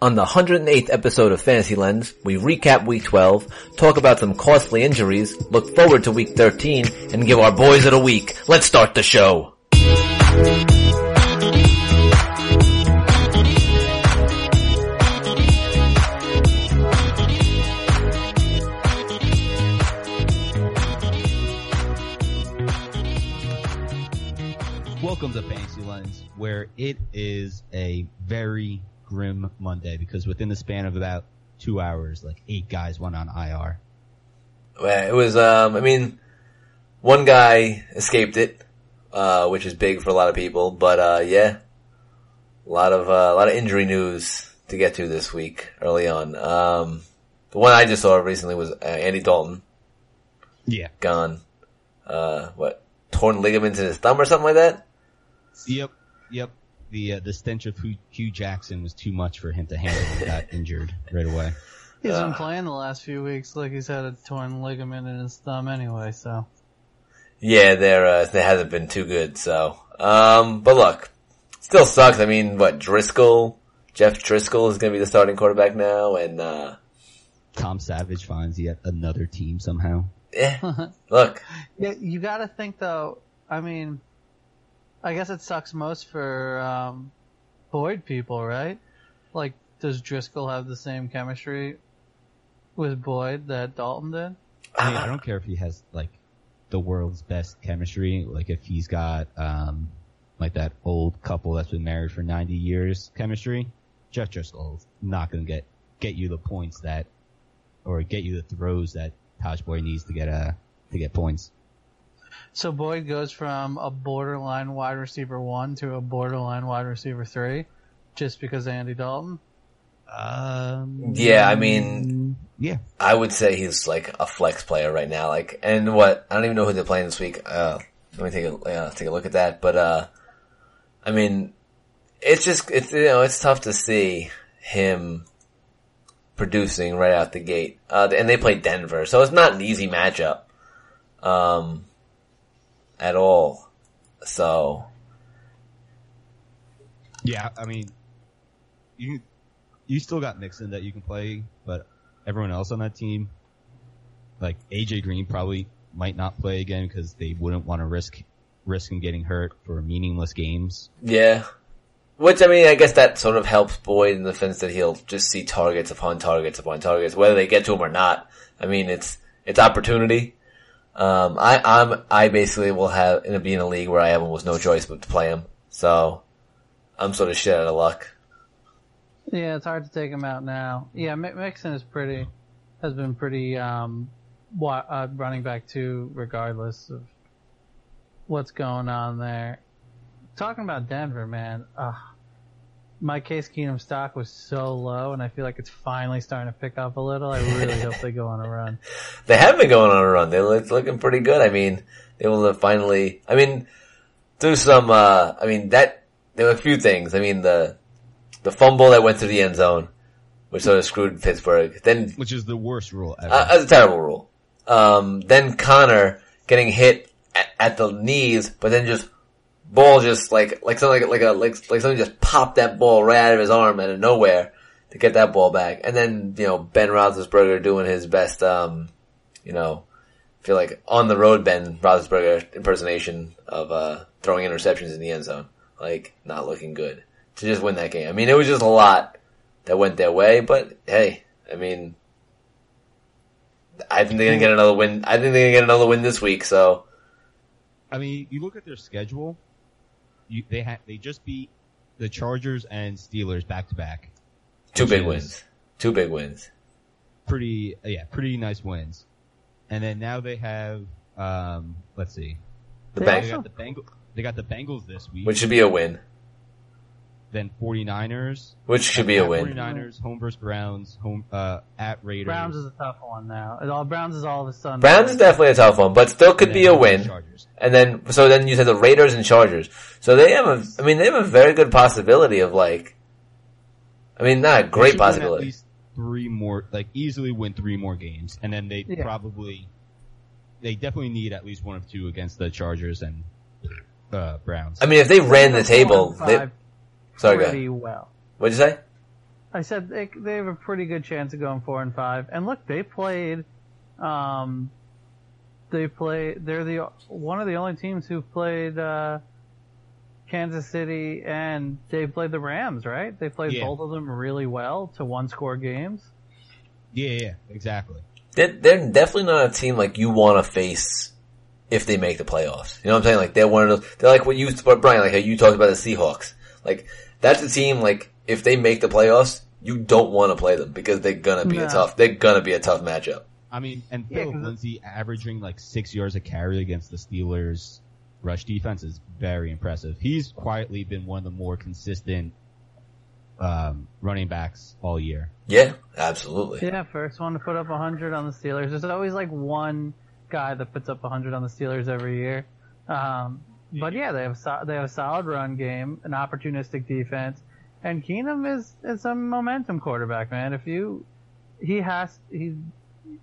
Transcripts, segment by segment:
On the 108th episode of Fantasy Lens, we recap week 12, talk about some costly injuries, look forward to week 13, and give our boys of the week. Let's start the show. Welcome to Fantasy Lens, where it is a very grim Monday because within the span of about two hours, like eight guys went on IR. Well, It was, um, I mean, one guy escaped it, uh, which is big for a lot of people, but, uh, yeah, a lot of, uh, a lot of injury news to get to this week early on. Um, the one I just saw recently was uh, Andy Dalton Yeah. gone. Uh, what, torn ligaments in his thumb or something like that? Yep. Yep. The uh, the stench of Hue, Hue Jackson was too much for him to handle. and got injured right away. He's Uh. been playing the last few weeks like he's had a torn ligament in his thumb anyway, so. Yeah, they're, uh, they hasn't been too good, so. Um, but look, still sucks. I mean, what, Driskel? Jeff Driskel is gonna be the starting quarterback now, and, uh, Tom Savage finds yet another team somehow. eh, look, Yeah, you gotta think though, I mean, I guess it sucks most for, um, Boyd people, right? Like, does Driskel have the same chemistry with Boyd that Dalton did? I, mean, I don't care if he has like the world's best chemistry, like if he's got um like that old couple that's been married for 90 years chemistry. Jeff Driskel's not going to get get you the points that or get you the throws that Taj Boy needs to get uh to get points. So Boyd goes from a borderline wide receiver one to a borderline wide receiver three, just because of Andy Dalton. Um Yeah, I mean- yeah. I would say he's like a flex player right now. Like, and what, I don't even know who they're playing this week. Uh, let me take a, uh, take a look at that. But, uh, I mean, it's just, it's, you know, it's tough to see him producing right out the gate. Uh, and they play Denver, so it's not an easy matchup, um, at all. So, Yeah, I mean you you still got Mixon that you can play, but everyone else on that team like AJ Green probably might not play again because they wouldn't want to risk risk him getting hurt for meaningless games. Yeah. Which, I mean, I guess that sort of helps Boyd in the sense that he'll just see targets upon targets upon targets, whether they get to him or not. I mean, it's, it's opportunity. Um, I, I'm, I basically will have, in a, be in a league where I have almost no choice but to play him. So, I'm sort of shit out of luck. Yeah, it's hard to take him out now. Yeah, Mi- Mixon is pretty, has been pretty, um, uh, running back too, regardless of what's going on there. Talking about Denver, man, uh, my Case Keenum stock was so low, and I feel like it's finally starting to pick up a little. I really hope they go on a run. They have been going on a run. They're look- looking pretty good. I mean, they will have finally, I mean, through some, uh, I mean, that, there were a few things. I mean, the, the fumble that went through the end zone, which sort of screwed Pittsburgh. Then Which is the worst rule ever. Uh, that's a terrible rule. Um, then Conner getting hit at, at the knees, but then just ball just like like something like, like a like like something just popped that ball right out of his arm out of nowhere to get that ball back. And then you know Ben Roethlisberger doing his best, um, you know, I feel like on the road Ben Roethlisberger impersonation of uh throwing interceptions in the end zone, like not looking good to just win that game. I mean, it was just a lot that went their way, but hey, I mean. I think they're gonna get another win. I think they're gonna get another win this week. So I mean, you look at their schedule. You, they ha- they just beat the Chargers and Steelers back to back. two big wins. Two big wins. Pretty, yeah, pretty nice wins. And then now they have, um, let's see, The They they got the Bengals. They got the Bengals this week. which should be a win. Then 49ers. Which should be a win. 49ers, home versus Browns, home uh, at Raiders. Browns is a tough one now. It all Browns is all of a sudden. Browns is definitely a tough one, but still could be a win. Chargers. And then, so then you said the Raiders and Chargers. So they have a, I mean, they have a very good possibility of like, I mean, not a great should win At possibility. least three more, like easily win three more games, and then they Yeah. probably, they definitely need at least one of two against the Chargers and uh, Browns. I mean, if they ran the table, they, Five sorry, go ahead. pretty well. What'd you say? I said they they have a pretty good chance of going four and five. And look, they played, um, they play. They're the one of the only teams who played uh, Kansas City, and they played the Rams. Right? They played Yeah. both of them really well to one score games. Yeah, yeah, exactly. They're, they're definitely not a team like you want to face if they make the playoffs. You know what I'm saying? Like they're one of those. They're like what you, what Brian, like how you talked about the Seahawks. Like that's a team like if they make the playoffs, you don't want to play them because they're gonna be a tough. They're gonna be a tough matchup. I mean, and Yeah, Philip 'cause Lindsay averaging like six yards a carry against the Steelers' rush defense is very impressive. He's quietly been one of the more consistent um, running backs all year. Yeah, absolutely. Yeah, first one to put up 100 on the Steelers. There's always like one guy that puts up 100 on the Steelers every year. Um, but yeah, they have so- they have a solid run game, an opportunistic defense, and Keenum is is a momentum quarterback, man. If you he has he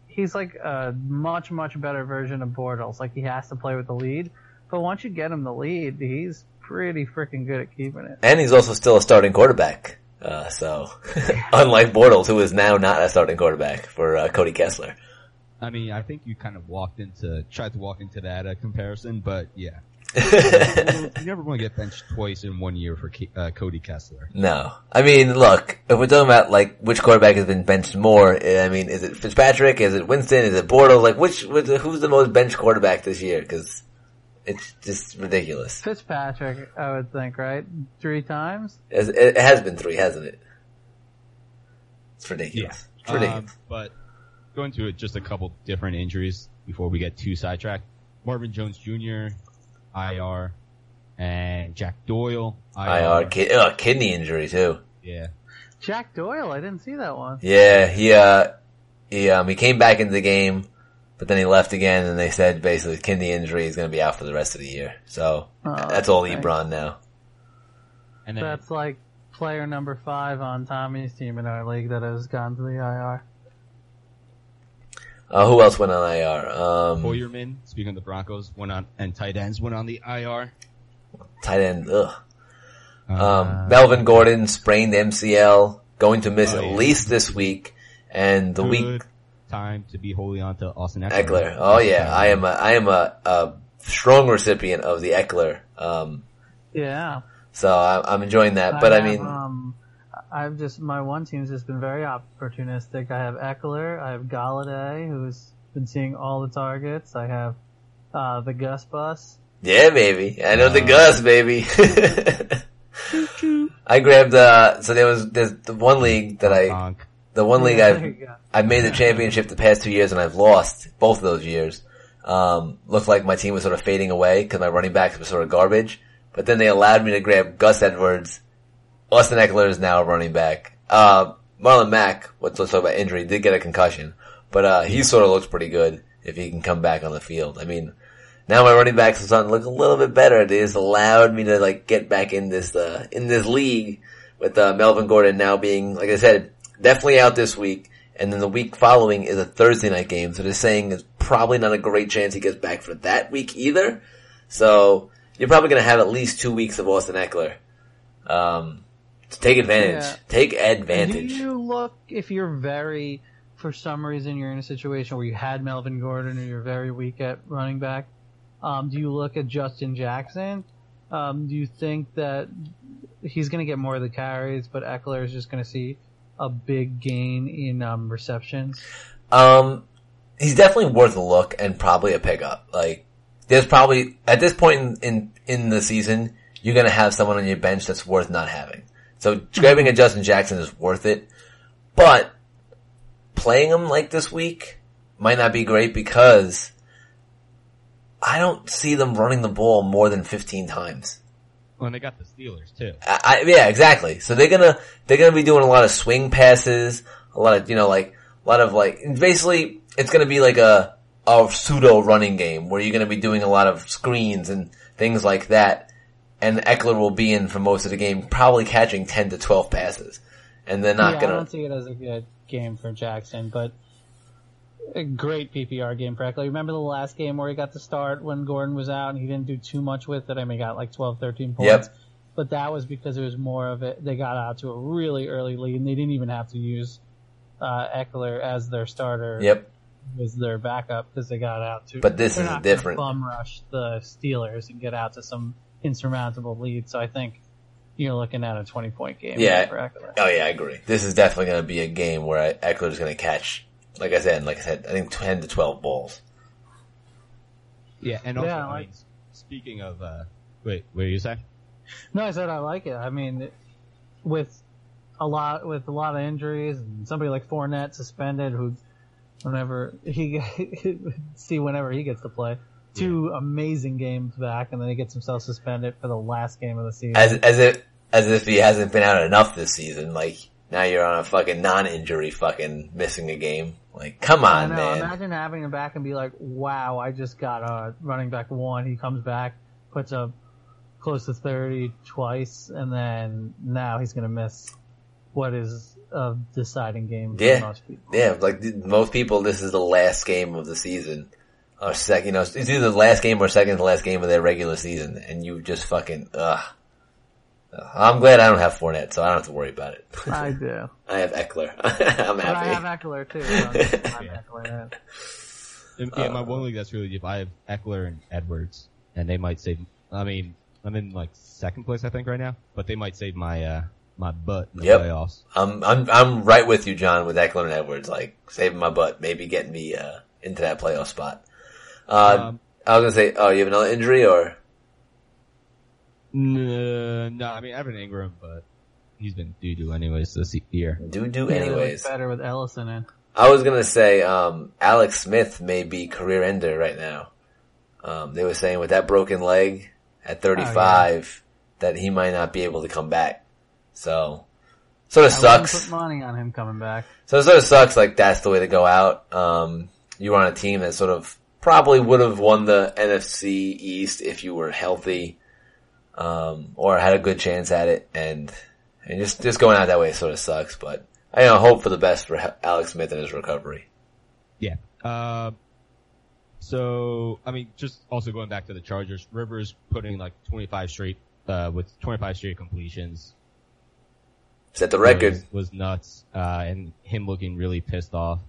he's like a much much better version of Bortles. Like he has to play with the lead, but once you get him the lead, he's pretty freaking good at keeping it. And he's also still a starting quarterback. Uh, so unlike Bortles, who is now not a starting quarterback for uh, Cody Kessler. I mean, I think you kind of walked into, tried to walk into that uh, comparison, but yeah. you never want to get benched twice in one year for uh, Cody Kessler. No. I mean, look, if we're talking about like which quarterback has been benched more, I mean, is it Fitzpatrick? Is it Winston? Is it Bortles? Like which, which who's the most benched quarterback this year? Cause it's just ridiculous. Fitzpatrick, I would think, right? Three times. It it has been three, hasn't it? It's ridiculous. It's ridiculous. Um, but going to just a couple different injuries before we get too sidetracked. Marvin Jones Jr., IR, and Jack Doyle, IR. IR, kid, ugh, kidney injury too. Yeah. Jack Doyle, I didn't see that one. Yeah, he, uh, he, um, he came back into the game, but then he left again and they said basically kidney injury is going to be out for the rest of the year. So Oh, that's all okay. Ebron now. And then, That's like player number five on Tommy's team in our league that has gone to the IR. Uh, who else went on IR? Um, Heuerman, speaking of the Broncos, went on, and tight ends went on the IR. tight end, ugh. Um, Uh, Melvin Gordon sprained MCL, going to miss Oh, at yeah. least this week, and the good week time to be wholly on to Austin Ekeler. Ekeler. Oh yeah, I am a, I am a, a strong recipient of the Ekeler. Um, Yeah. so I, I'm enjoying that. But I, have, mean, um, I've just my one team's just been very opportunistic. I have Ekeler, I have Golladay, who's been seeing all the targets. I have uh, the Gus Bus. yeah, baby. I know the Uh, Gus, baby. I grabbed, uh, so there was, there's the one league that I, the one league I've, there you go. I've made the championship the past two years and I've lost both of those years. Um, looked like my team was sort of fading away because my running backs were sort of garbage. But then they allowed me to grab Gus Edwards. Austin Ekeler is now running back. Uh, Marlon Mack, let's let's talk about injury, did get a concussion. But, uh, he sort of looks pretty good if he can come back on the field. I mean, now my running backs are starting to look a little bit better. They just allowed me to like get back in this, uh, in this league with, uh, Melvin Gordon now being, like I said, definitely out this week. And then the week following is a Thursday night game. So they're saying it's probably not a great chance he gets back for that week either. So you're probably going to have at least two weeks of Austin Ekeler. Um, to take advantage. Yeah. Take advantage. Do you look if you're very, for some reason, you're in a situation where you had Melvin Gordon or you're very weak at running back? Um, do you look at Justin Jackson? Um, do you think that he's going to get more of the carries, but Ekeler is just going to see a big gain in um, receptions? Um, he's definitely worth a look and probably a pickup. Like, there's probably at this point in in, in the season, you're gonna have someone on your bench that's worth not having. So grabbing a Justin Jackson is worth it, but playing him like this week might not be great because I don't see them running the ball more than 15 times. Well, and they got the Steelers too. I, I, yeah, exactly. So they're gonna they're gonna be doing a lot of swing passes, a lot of you know like a lot of like basically it's gonna be like a a pseudo running game where you're gonna be doing a lot of screens and things like that. And Ekeler will be in for most of the game, probably catching ten to twelve passes, and they're not yeah, I gonna. I don't see it as a good game for Jackson, but a great PPR game for Ekeler. Remember the last game where he got to start when Gordon was out and he didn't do too much with it? I mean, he got like 12, 13 points. Yep. but that was because it was more of it. They got out to a really early lead, and they didn't even have to use uh, Ekeler as their starter. Yep. was their backup because they got out to. But this is different. Bum rush the Steelers and get out to some insurmountable lead. So I think you're looking at a 20 point game. Yeah. for Ekeler. Oh yeah, I agree. This is definitely going to be a game where Ekeler is going to catch, like I said, like I said, I think ten to twelve balls. Yeah, and also, Yeah, I like- mean, speaking of, uh, wait, what did you say? No, I said I like it. I mean, with a lot with a lot of injuries and somebody like Fournette suspended, who whenever he see whenever he gets to play, two amazing games back, and then he gets himself suspended for the last game of the season. As as if as if he hasn't been out enough this season. Like now you're on a fucking non-injury, fucking missing a game. Like come on, know. man. Imagine having him back and be like, "Wow, I just got a running back one." He comes back, puts up close to thirty twice, and then now he's gonna miss what is a deciding game for Yeah. most people. Yeah, like most people, this is the last game of the season. Or second, you know, it's either the last game or second to last game of their regular season, and you just fucking, ugh. Ugh. I'm glad I don't have Fournette, so I don't have to worry about it. I do. I have Ekeler. I'm But I have. Ekeler too. so I'm just Yeah. Ekeler, yeah. Yeah, my one league that's really deep. I have Ekeler and Edwards, and they might save. I mean, I'm in like second place, I think, right now, but they might save my uh my butt in the Yep. playoffs. I'm, I'm, I'm right with you, John, with Ekeler and Edwards, like saving my butt, maybe getting me, uh, into that playoff spot. Uh, Um, I was gonna say, oh, you have another injury or? No, no, I mean Evan Engram, but he's been doo doo anyways this year. Do do Yeah, anyways. better with Ellison in. I was gonna say, um, Alex Smith may be career ender right now. Um, they were saying with that broken leg at 35 that he might not be able to come back. So, sort of I sucks. put money on him coming back. So it sort of sucks like that's the way to go out. Um, you were on a team that sort of probably would have won the NFC East if you were healthy, um, or had a good chance at it and, and just, just going out that way sort of sucks, but I you know, hope for the best for Alex Smith and his recovery. Yeah. Uh, so I mean, just also going back to the Chargers, Rivers putting like 25 straight uh with 25 straight completions Set the record. was, was nuts, uh, and him looking really pissed off.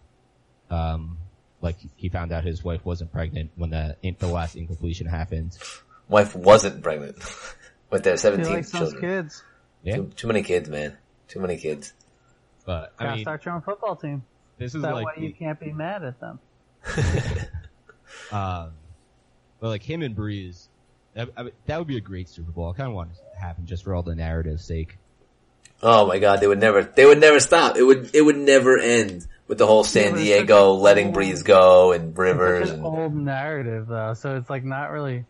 Um, like he found out his wife wasn't pregnant when the the last incompletion happened. Wife wasn't pregnant with their He 17 likes those children. kids. Yeah, Too, too many kids, man. Too many kids. but I Gotta mean, start your own football team. this is That like way you can't be mad at them. Um, but like him and Brees, that, I that would be a great Super Bowl. I kind of want it to happen just for all the narrative's sake. Oh my god, they would never, they would never stop. It would, it would never end with the whole San but it's Diego letting old- Brees go and It's Rivers such an and, old narrative though, so it's like not really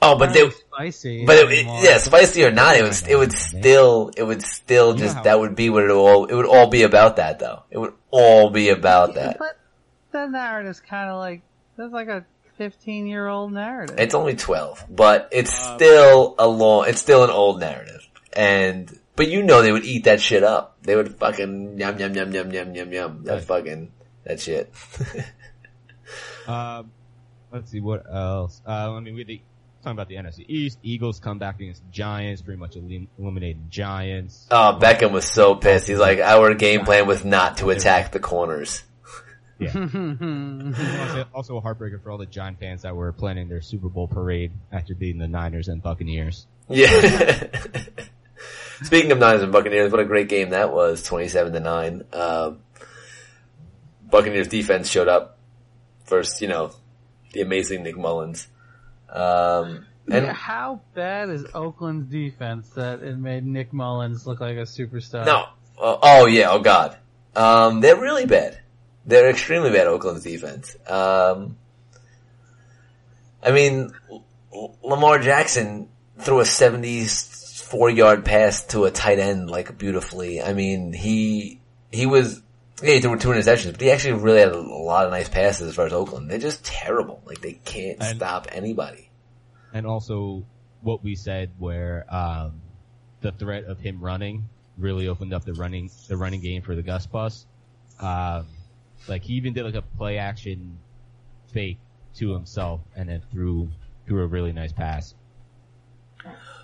oh, but not they, really spicy. but it, it- yeah, spicy or not, it would, it would still, it would still You know just, how- that would be what it all, it would all be about that though. It would all be about that. But that narrative's kind of like that's like a 15 year old narrative. It's only 12, but it's uh, still a long, it's still an old narrative. And, but you know they would eat that shit up. They would fucking yum yum yum yum yum yum yum. That Right. fucking, that shit. Um, let's see what else. Uh, I mean, we the, talking about the NFC East. Eagles come back against Giants, pretty much elim- eliminating Giants. oh, Beckham was so pissed. He's like, our game plan was not to attack the corners. Yeah. also a heartbreaker for all the Giant fans that were planning their Super Bowl parade after beating the Niners and Buccaneers. Yeah. Speaking of Niners and Buccaneers, what a great game that was, 27 to 9. Um, Buccaneers defense showed up first, you know, the amazing Nick Mullens. Um, and Yeah, how bad is Oakland's defense that it made Nick Mullens look like a superstar? no, oh, oh yeah, oh god. Um, they're really bad. They're extremely bad, Oakland's defense. Um, I mean, L- Lamar Jackson threw a 74 yard pass to a tight end like beautifully. I mean, he, he was, yeah, he threw two interceptions, but he actually really had a lot of nice passes as far as Oakland. They're just terrible. Like they can't And- stop anybody. and also what we said where um, the threat of him running really opened up the running the running game for the Gus Bus. Um, like he even did like a play action fake to himself and then threw threw a really nice pass.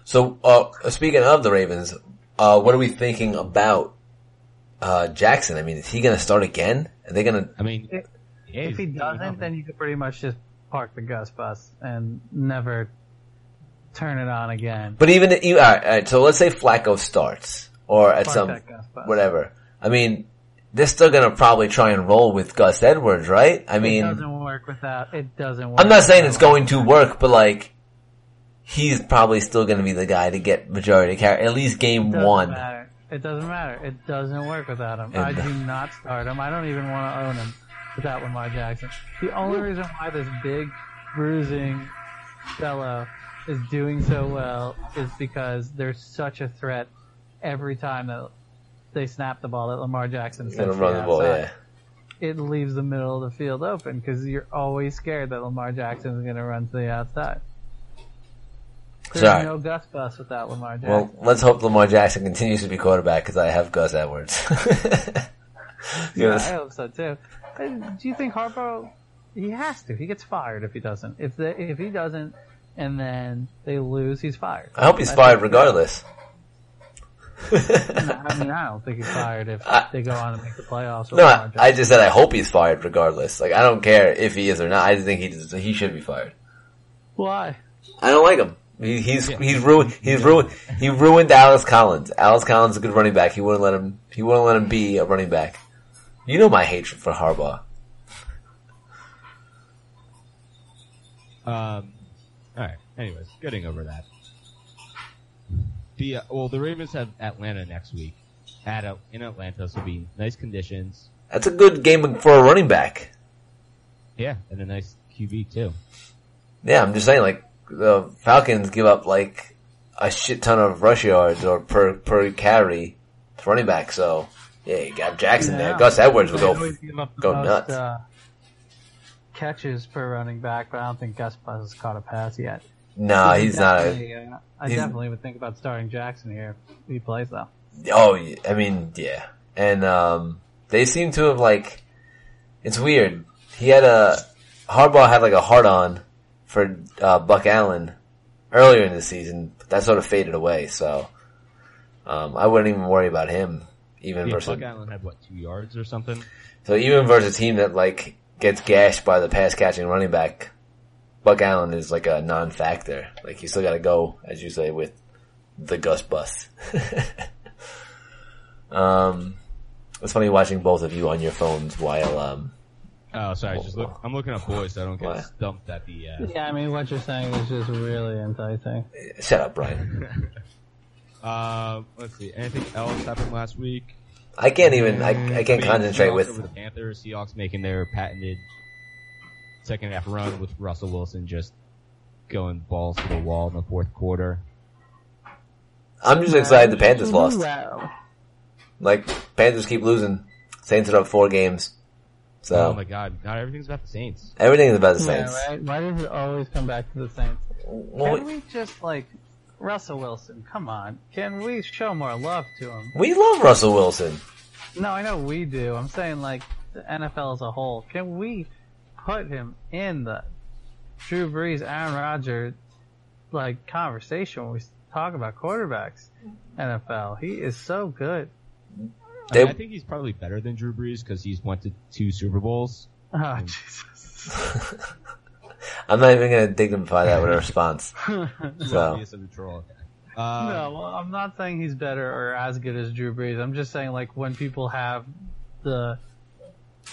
So, uh, speaking of the Ravens, uh, what are we thinking about, uh, Jackson? I mean, is he gonna start again? Are they gonna, I mean, If- if he doesn't, then you could pretty much just park the Gus bus and never turn it on again. but even, you, alright, alright, so let's say Flacco starts, or at Park some, that Gus bus. whatever. I mean, they're still gonna probably try and roll with Gus Edwards, right? I mean, it doesn't work without. It doesn't work. I'm not saying it's going to work, but like, he's probably still gonna be the guy to get majority carry, at least game It doesn't one. Matter. It doesn't matter. It doesn't work without him. It I do not start him. I don't even want to own him without Lamar Jackson. The only reason why this big, bruising fellow is doing so well is because there's such a threat every time that they snap the ball that Lamar Jackson run the ball, yeah. It leaves the middle of the field open because you're always scared that Lamar Jackson is going to run to the outside. There's Sorry. no Gus bus without Lamar Jackson. Well, let's hope Lamar Jackson continues to be quarterback because I have Gus Edwards. Yeah, I hope so too. Do you think Harbaugh? He has to. He gets fired if he doesn't. If they, if he doesn't, and then they lose, he's fired. I hope he's I fired regardless. I mean, I don't think he's fired if I- they go on and make the playoffs. No, I, I just said I hope he's fired regardless. Like I don't care if he is or not. I just think he just, he should be fired. Why? I don't like him. He, he's he's ruined. He's ruined. He ruined Alex Collins. Alex Collins is a good running back. He wouldn't let him. He wouldn't let him be a running back. You know my hatred for Harbaugh. Um, all right. Anyways, getting over that. The uh, well, the Ravens have Atlanta next week. At uh, in Atlanta, so it'll be nice conditions. That's a good game for a running back. Yeah, and a nice QB too. Yeah, I'm just saying, like, the Falcons give up, like, a shit ton of rush yards or per, per carry to running back, so, yeah, you got Jackson there. Gus Edwards will go, give up the go most, nuts. Uh, catches per running back, but I don't think Gus Bus has caught a pass yet. nah, I he's not a, uh, I he's- definitely would think about starting Jackson here if he plays though. oh, I mean, yeah. And, um, they seem to have, like, it's weird. He had a, Harbaugh had, like, a hard on for, uh, Buck Allen earlier in the season, but that sort of faded away, so, um, I wouldn't even worry about him, even Yeah, versus Buck Allen had what two yards or something. So even versus a team that like gets gashed by the pass catching running back, Buck Allen is like a non-factor. Like you still got to go, as you say, with the Gus bus. um, it's funny watching both of you on your phones while um. Oh, sorry. Just look. I'm looking up boys, so I don't get What? stumped at the. Uh, Yeah, I mean what you're saying is just really enticing. Shut up, Brian. uh, let's see. Anything else happened last week? I can't even. I, I can't mean, concentrate Seahawks with. the Panthers. Seahawks making their patented second half run with Russell Wilson just going balls to the wall in the fourth quarter. I'm just excited the Panthers lost. Wow. Like Panthers keep losing. Saints are up four games. So Oh my god, not everything's about the Saints. Everything's about the Yeah, Saints. right? Why does it always come back to the Saints? Well, Can we just like Russell Wilson? Come on, can we show more love to him? we love Russell Wilson. No, I know we do. I'm saying like the NFL as a whole. Can we put him in the Drew Brees, Aaron Rodgers like conversation when we talk about quarterbacks? NFL. He is so good. I, mean, I think he's probably better than Drew Brees because he's went to two Super Bowls. Oh Jesus. I'm not even gonna dignify that with a response. So Obvious of the troll. Uh, No, well, I'm not saying he's better or as good as Drew Brees. I'm just saying like when people have the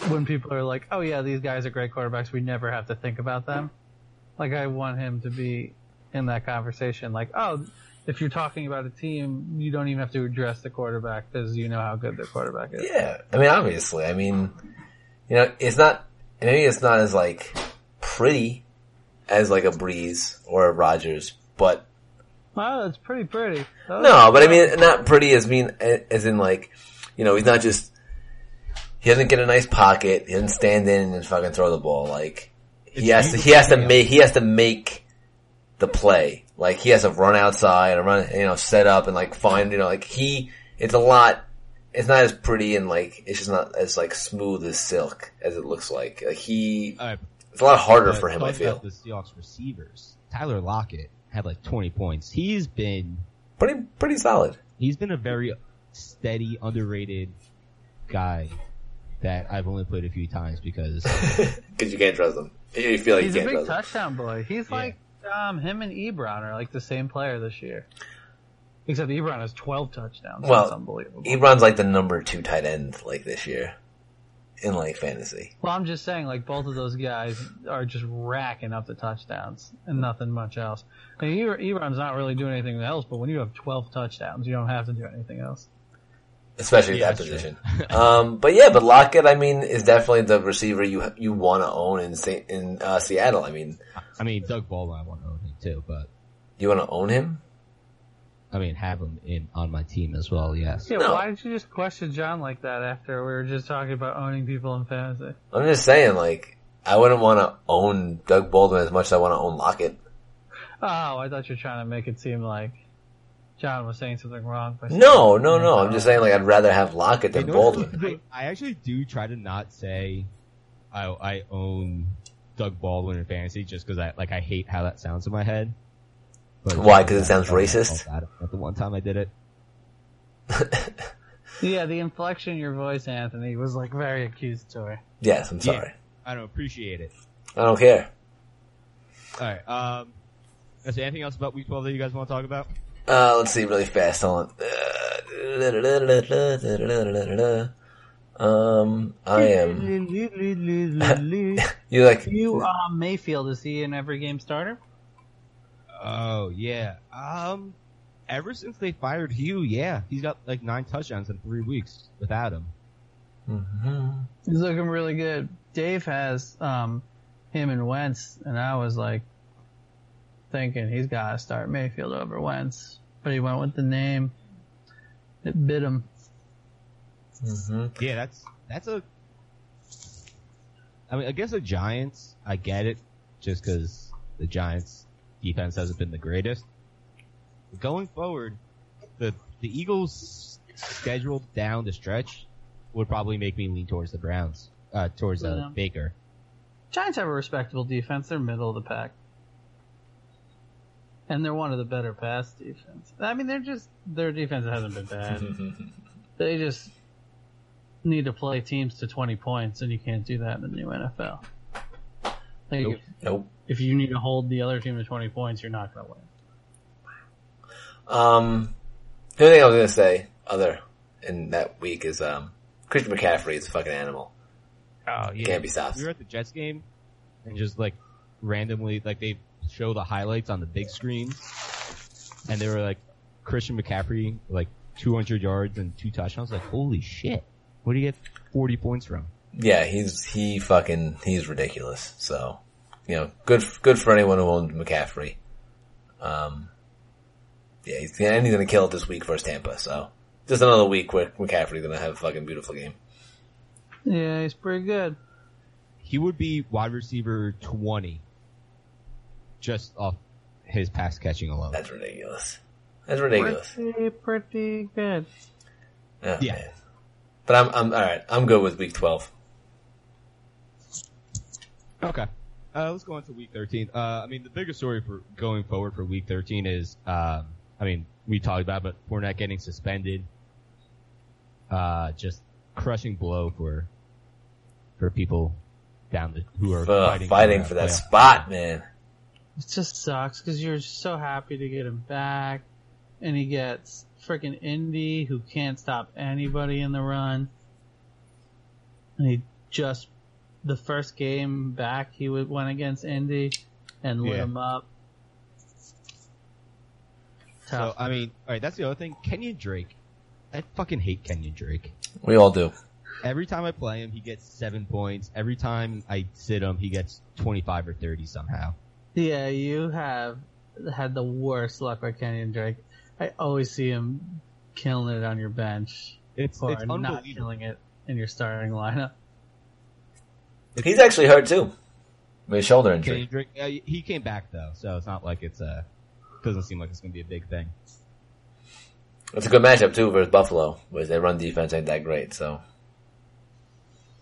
when people are like, "Oh yeah, these guys are great quarterbacks. We never have to think about them." Like I want him to be in that conversation. Like, oh, if you're talking about a team, you don't even have to address the quarterback because you know how good their quarterback is. yeah, I mean, obviously, I mean, you know, it's not maybe it's not as like pretty as like a Brees or a Rodgers, but Wow, that's pretty pretty. No, but I mean, not pretty as mean as in like, you know, he's not just he doesn't get a nice pocket, he doesn't stand in and fucking throw the ball. Like he It's has to, he has to make he has to make the play. Like he has to run outside and run, you know, set up and like find, you know, like he. It's a lot. It's not as pretty and like it's just not as like smooth as silk as it looks like. Like he, all right, it's a lot harder but for him. I feel. the Seahawks receivers. Tyler Lockett had like 20 points. He's been Pretty, pretty solid. he's been a very steady, underrated guy that I've only played a few times because Cause you can't trust him. You feel like He's you a can't big trust him. touchdown boy. He's like um him and Ebron are like the same player this year. Except Ebron has twelve touchdowns. Well, That's unbelievable. Ebron's like the number two tight end like this year in like fantasy. well, I'm just saying, like both of those guys are just racking up the touchdowns and nothing much else. I mean, Ebron's not really doing anything else, but when you have twelve touchdowns, you don't have to do anything else. especially Yeah, that position. um, but yeah, but Lockett, I mean, is definitely the receiver you you want to own in in uh, Seattle. I mean, I mean Doug Baldwin I want to own him too, but you want to own him? I mean have him in on my team as well. Yes. Yeah, No. why did you just question John like that after we were just talking about owning people in fantasy? I'm just saying, like, I wouldn't want to own Doug Baldwin as much as I want to own Lockett. Oh, I thought you were trying to make it seem like John was saying something wrong. By No, no, no. I'm just saying, like, I'd rather have Lockett than You know? Baldwin. I, I actually do try to not say I, I own Doug Baldwin in fantasy just because I like I hate how that sounds in my head. But Why? 'Cause it sounds racist? At the one time I did it. Yeah, the inflection in your voice, Anthony, was like very accusatory. Yes, I'm sorry. I don't appreciate it. I don't care. All right. Um, is there anything else about Week 12 that you guys want to talk about? Uh, let's see really fast. Hold on. Um, I am. You like? you, um, Mayfield, is he in every game starter? Oh yeah. Um, ever since they fired Hue, yeah, he's got like nine touchdowns in three weeks without him. Mhm. He's looking really good. Dave has um, him and Wentz, and I was like thinking he's got to start Mayfield over Wentz, but he went with the name. It bit him. Mhm. Yeah, that's that's a. I mean, against the Giants, I get it, just because the Giants' defense hasn't been the greatest. Going forward, the the Eagles' schedule down the stretch would probably make me lean towards the Browns, uh, towards uh, Yeah. Baker. Giants have a respectable defense. They're middle of the pack. And they're one of the better pass defense. I mean, they're just, their defense hasn't been bad. they just need to play teams to 20 points, and you can't do that in the new NFL. Like, Nope. if, Nope. if you need to hold the other team to 20 points, you're not going to win. Um, the only thing I was gonna say, other in that week is um, Christian McCaffrey is a fucking animal. Oh He can't be stopped. We were at the Jets game, and just like randomly, like they show the highlights on the big screen, and they were like Christian McCaffrey like 200 yards and two touchdowns. Like holy shit, where do you get 40 points from? Yeah, he's he fucking he's ridiculous. So, you know, good good for anyone who owns McCaffrey. Um, yeah, he's and he's gonna kill it this week versus Tampa. So, just another week where McCaffrey's gonna have a fucking beautiful game. Yeah, he's pretty good. He would be wide receiver 20, just off his pass catching alone. That's ridiculous. That's ridiculous. Pretty, pretty good. Oh, Yeah. man. But I'm I'm all right. I'm good with week twelve. Okay. Uh, let's go on to week 13. Uh, I mean, the biggest story for going forward for week 13 is, um, I mean, we talked about, it, but Fournette getting suspended. Uh, just crushing blow for, for people down the, who are Ugh, fighting, fighting, uh, for that playoff. spot, man. It just sucks because you're so happy to get him back, and he gets freaking Indy, who can't stop anybody in the run. And he just the first game back, he went against Indy and lit Yeah. him up. So, I mean, alright, that's the other thing. Kenyon Drake. I fucking hate Kenyon Drake. We all do. Every time I play him, he gets seven points. Every time I sit him, he gets 25 or 30 somehow. yeah, you have had the worst luck with Kenyon Drake. I always see him killing it on your bench It's, or it's not killing it in your starting lineup. He's actually hurt too. With his shoulder injury. Kenyon uh, he came back though, so it's not like it's uh doesn't seem like it's gonna be a big thing. It's a good matchup too versus Buffalo, where their run defense ain't that great. So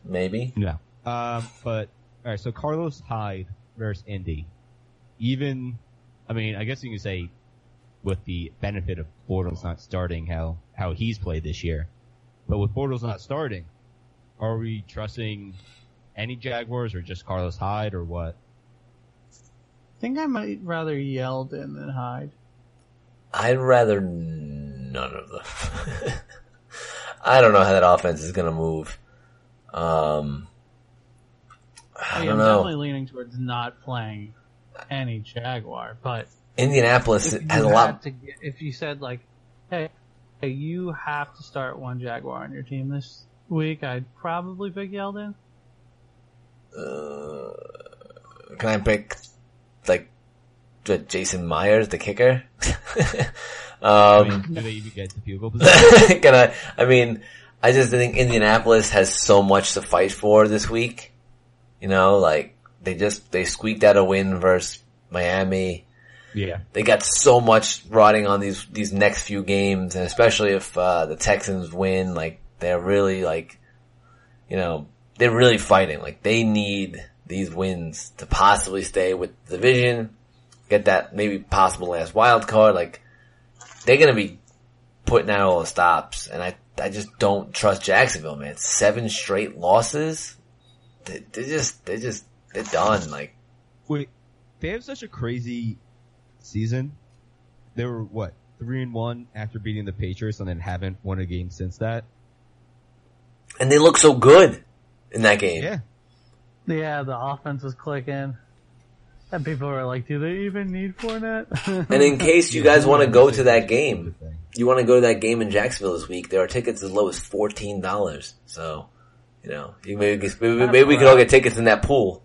maybe. No. Um, but all right, so Carlos Hyde versus Indy. Even I mean, I guess you can say with the benefit of Bortles not starting, how how he's played this year. But with Bortles not starting, are we trusting any Jaguars or just Carlos Hyde or what? I think I might rather Yeldon than Hyde. I'd rather none of them. I don't know how that offense is going to move. Um, I I don't am know. definitely leaning towards not playing any Jaguar, but Indianapolis has a lot. to get, if you said like, hey, hey, you have to start one Jaguar on your team this week, I'd probably pick Yeldon. Uh, can I pick like Jason Myers, the kicker? Um, do they even get to field goal position? can I? I mean, I just think Indianapolis has so much to fight for this week. You know, like they just they squeaked out a win versus Miami. Yeah. They got so much riding on these these next few games, and especially if uh, the Texans win, like they're really like, you know, they're really fighting. Like they need these wins to possibly stay with the division, get that maybe possible last wild card. Like they're gonna be putting out all the stops, and I I just don't trust Jacksonville, man. Seven straight losses, they, they just they just they're done. Like Wait, they have such a crazy season. They were what three and one after beating the Patriots, and then haven't won a game since that. and they look so good in that game. Yeah, Yeah, the offense was clicking. And people were like, do they even need Fournette? And in case you guys want to go to that game, you want to go to that game in Jacksonville this week, there are tickets as low as fourteen dollars. So, you know, you maybe, maybe, maybe we can all get tickets in that pool.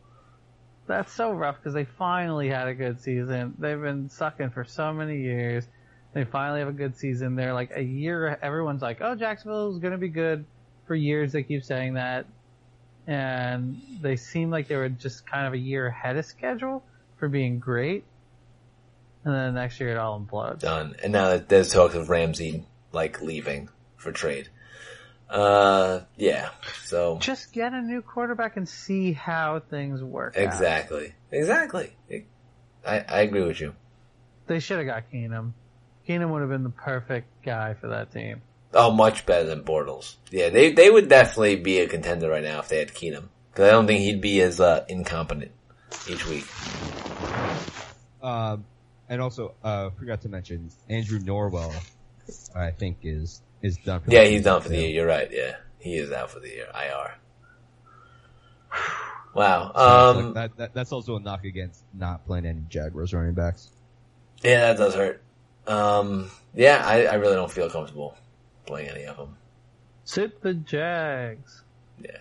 That's so rough because they finally had a good season. They've been sucking for so many years. They finally have a good season. They're like a year. Everyone's like, "Oh, Jacksonville's going to be good." For years, they keep saying that, and they seem like they were just kind of a year ahead of schedule for being great. And then next year, it all implodes. Done. And now there's talk of Ramsey like leaving for trade. Uh, yeah. So Just get a new quarterback and see how things work. out. exactly, exactly. I I agree with you. They should have got Keenum. Keenum would have been the perfect guy for that team. Oh, much better than Bortles. Yeah, they they would definitely be a contender right now if they had Keenum. Because I don't think he'd be as uh, incompetent each week. Um, and also, uh, forgot to mention Andrew Norwell. I think is is done. For Yeah, the he's season, done for the year. You're right. Yeah, he is out for the year. IR. Wow. So, Um. like, that, that that's also a knock against not playing any Jaguars running backs. Yeah, that does hurt. Um. Yeah, I, I really don't feel comfortable playing any of them. Sit the Jags. Yeah.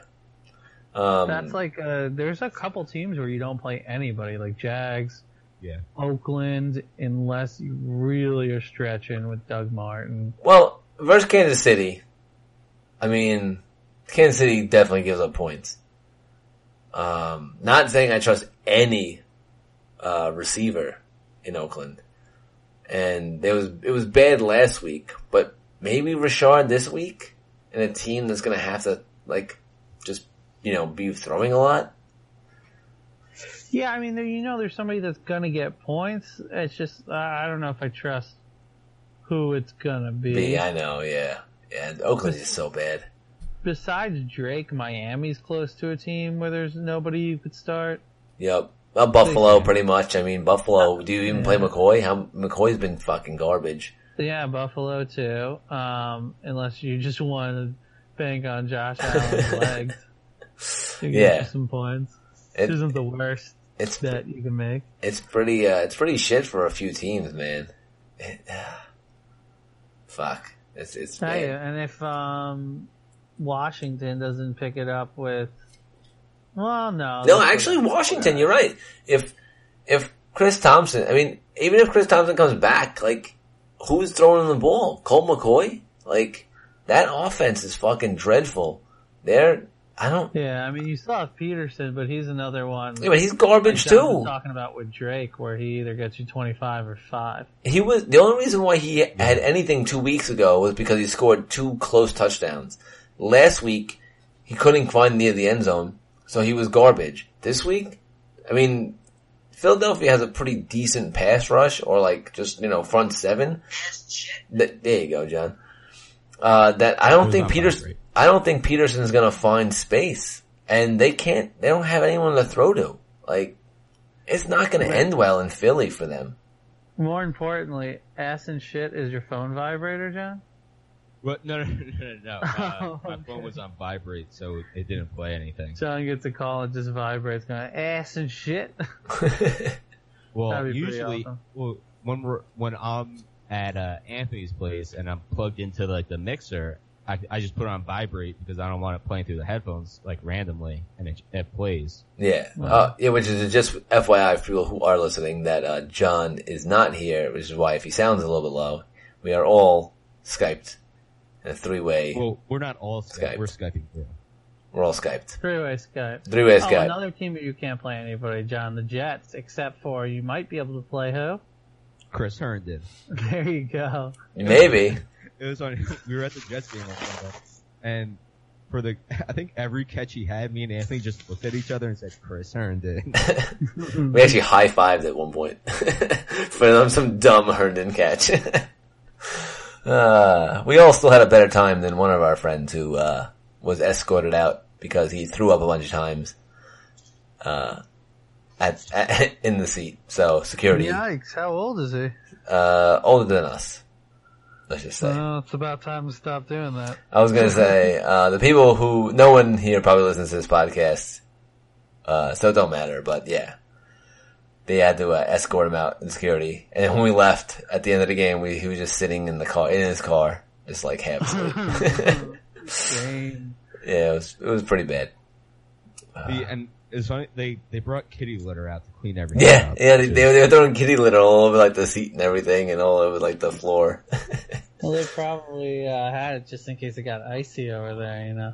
Um. That's like uh, there's a couple teams where you don't play anybody, like Jags, Yeah. Oakland, unless you really are stretching with Doug Martin. well versus Kansas City. I mean, Kansas City definitely gives up points. Um. Not saying I trust any uh receiver in Oakland, and there was it was bad last week, but maybe Rashard this week in a team that's gonna have to like just you know be throwing a lot. Yeah, I mean, you know, there's somebody that's gonna get points. It's just uh, I don't know if I trust who it's gonna be. I know, yeah, yeah. and Oakland is so bad. Besides Drake, Miami's close to a team where there's nobody you could start. Yep. Well, Buffalo, pretty much. I mean, Buffalo. Do you even play McCoy? How McCoy's been fucking garbage. Yeah, Buffalo too. Um, unless you just want to bank on Josh Allen's legs get Yeah. some points. It- This isn't the worst It's that you can make. it's pretty uh, it's pretty shit for a few teams, man. It, fuck. It's it's Tell you, bad. and if um, Washington doesn't pick it up with, well, no, No, actually, Washington. You're right. If if Chris Thompson, I mean, even if Chris Thompson comes back, like, who's throwing the ball? Colt McCoy? Like, that offense is fucking dreadful. They're I don't. Yeah, I mean, you still have Peterson, but he's another one. Yeah, but he's garbage like too. Talking about with Drake, where he either gets you twenty five or five. He was the only reason why he had anything two weeks ago was because he scored two close touchdowns. Last week, he couldn't find near the end zone, so he was garbage. This week, I mean, Philadelphia has a pretty decent pass rush, or like just you know front seven. Th- there you go, John. Uh, that I don't think not Peters. vibrate. I don't think Peterson's gonna find space, and they can't. They don't have anyone to throw to. Like, it's not gonna end well in Philly for them. More importantly, ass and shit is your phone vibrator, John? What? No, no, no, no. no. Uh, my phone was on vibrate, so it didn't play anything. John gets a call and just vibrates, going ass and shit. Well, That'd be pretty usually, awesome. well, when we're when I'm at uh, Anthony's place and I'm plugged into like the mixer, I, I just put it on vibrate because I don't want it playing through the headphones like randomly, and it, it plays. Yeah, uh, yeah. Which is just FYI for people who are listening that uh, John is not here, which is why if he sounds a little bit low, we are all skyped in a three way. Well, we're not all Skype. Skyped. We're skyping through. We're all skyped. Three-way Skype. Three way Oh, Skype. another team that you can't play anybody, John, the Jets, except for you might be able to play who? Chris Herndon. There you go. Maybe. It was on. We were at the Jets game on Sunday, and for the, I think every catch he had, me and Anthony just looked at each other and said, "Chris Herndon." we actually high fived at one point for some dumb Herndon catch. uh, we all still had a better time than one of our friends who uh, was escorted out because he threw up a bunch of times uh, at, at in the seat. So security, Yikes! How old is he? uh, older than us. Let's just say. Oh, it's about time to stop doing that. I was gonna say, uh, the people who, no one here probably listens to this podcast, uh, so it don't matter, but yeah. They had to, uh, escort him out in security. And when we left at the end of the game, we, he was just sitting in the car, in his car, just like half asleep. Yeah, it was, it was pretty bad. The, and it's funny they they brought kitty litter out to clean everything. Yeah, up, yeah, they, too. they, were- they were throwing kitty litter all over like the seat and everything and all over like the floor. Well, they probably uh, had it just in case it got icy over there. You know.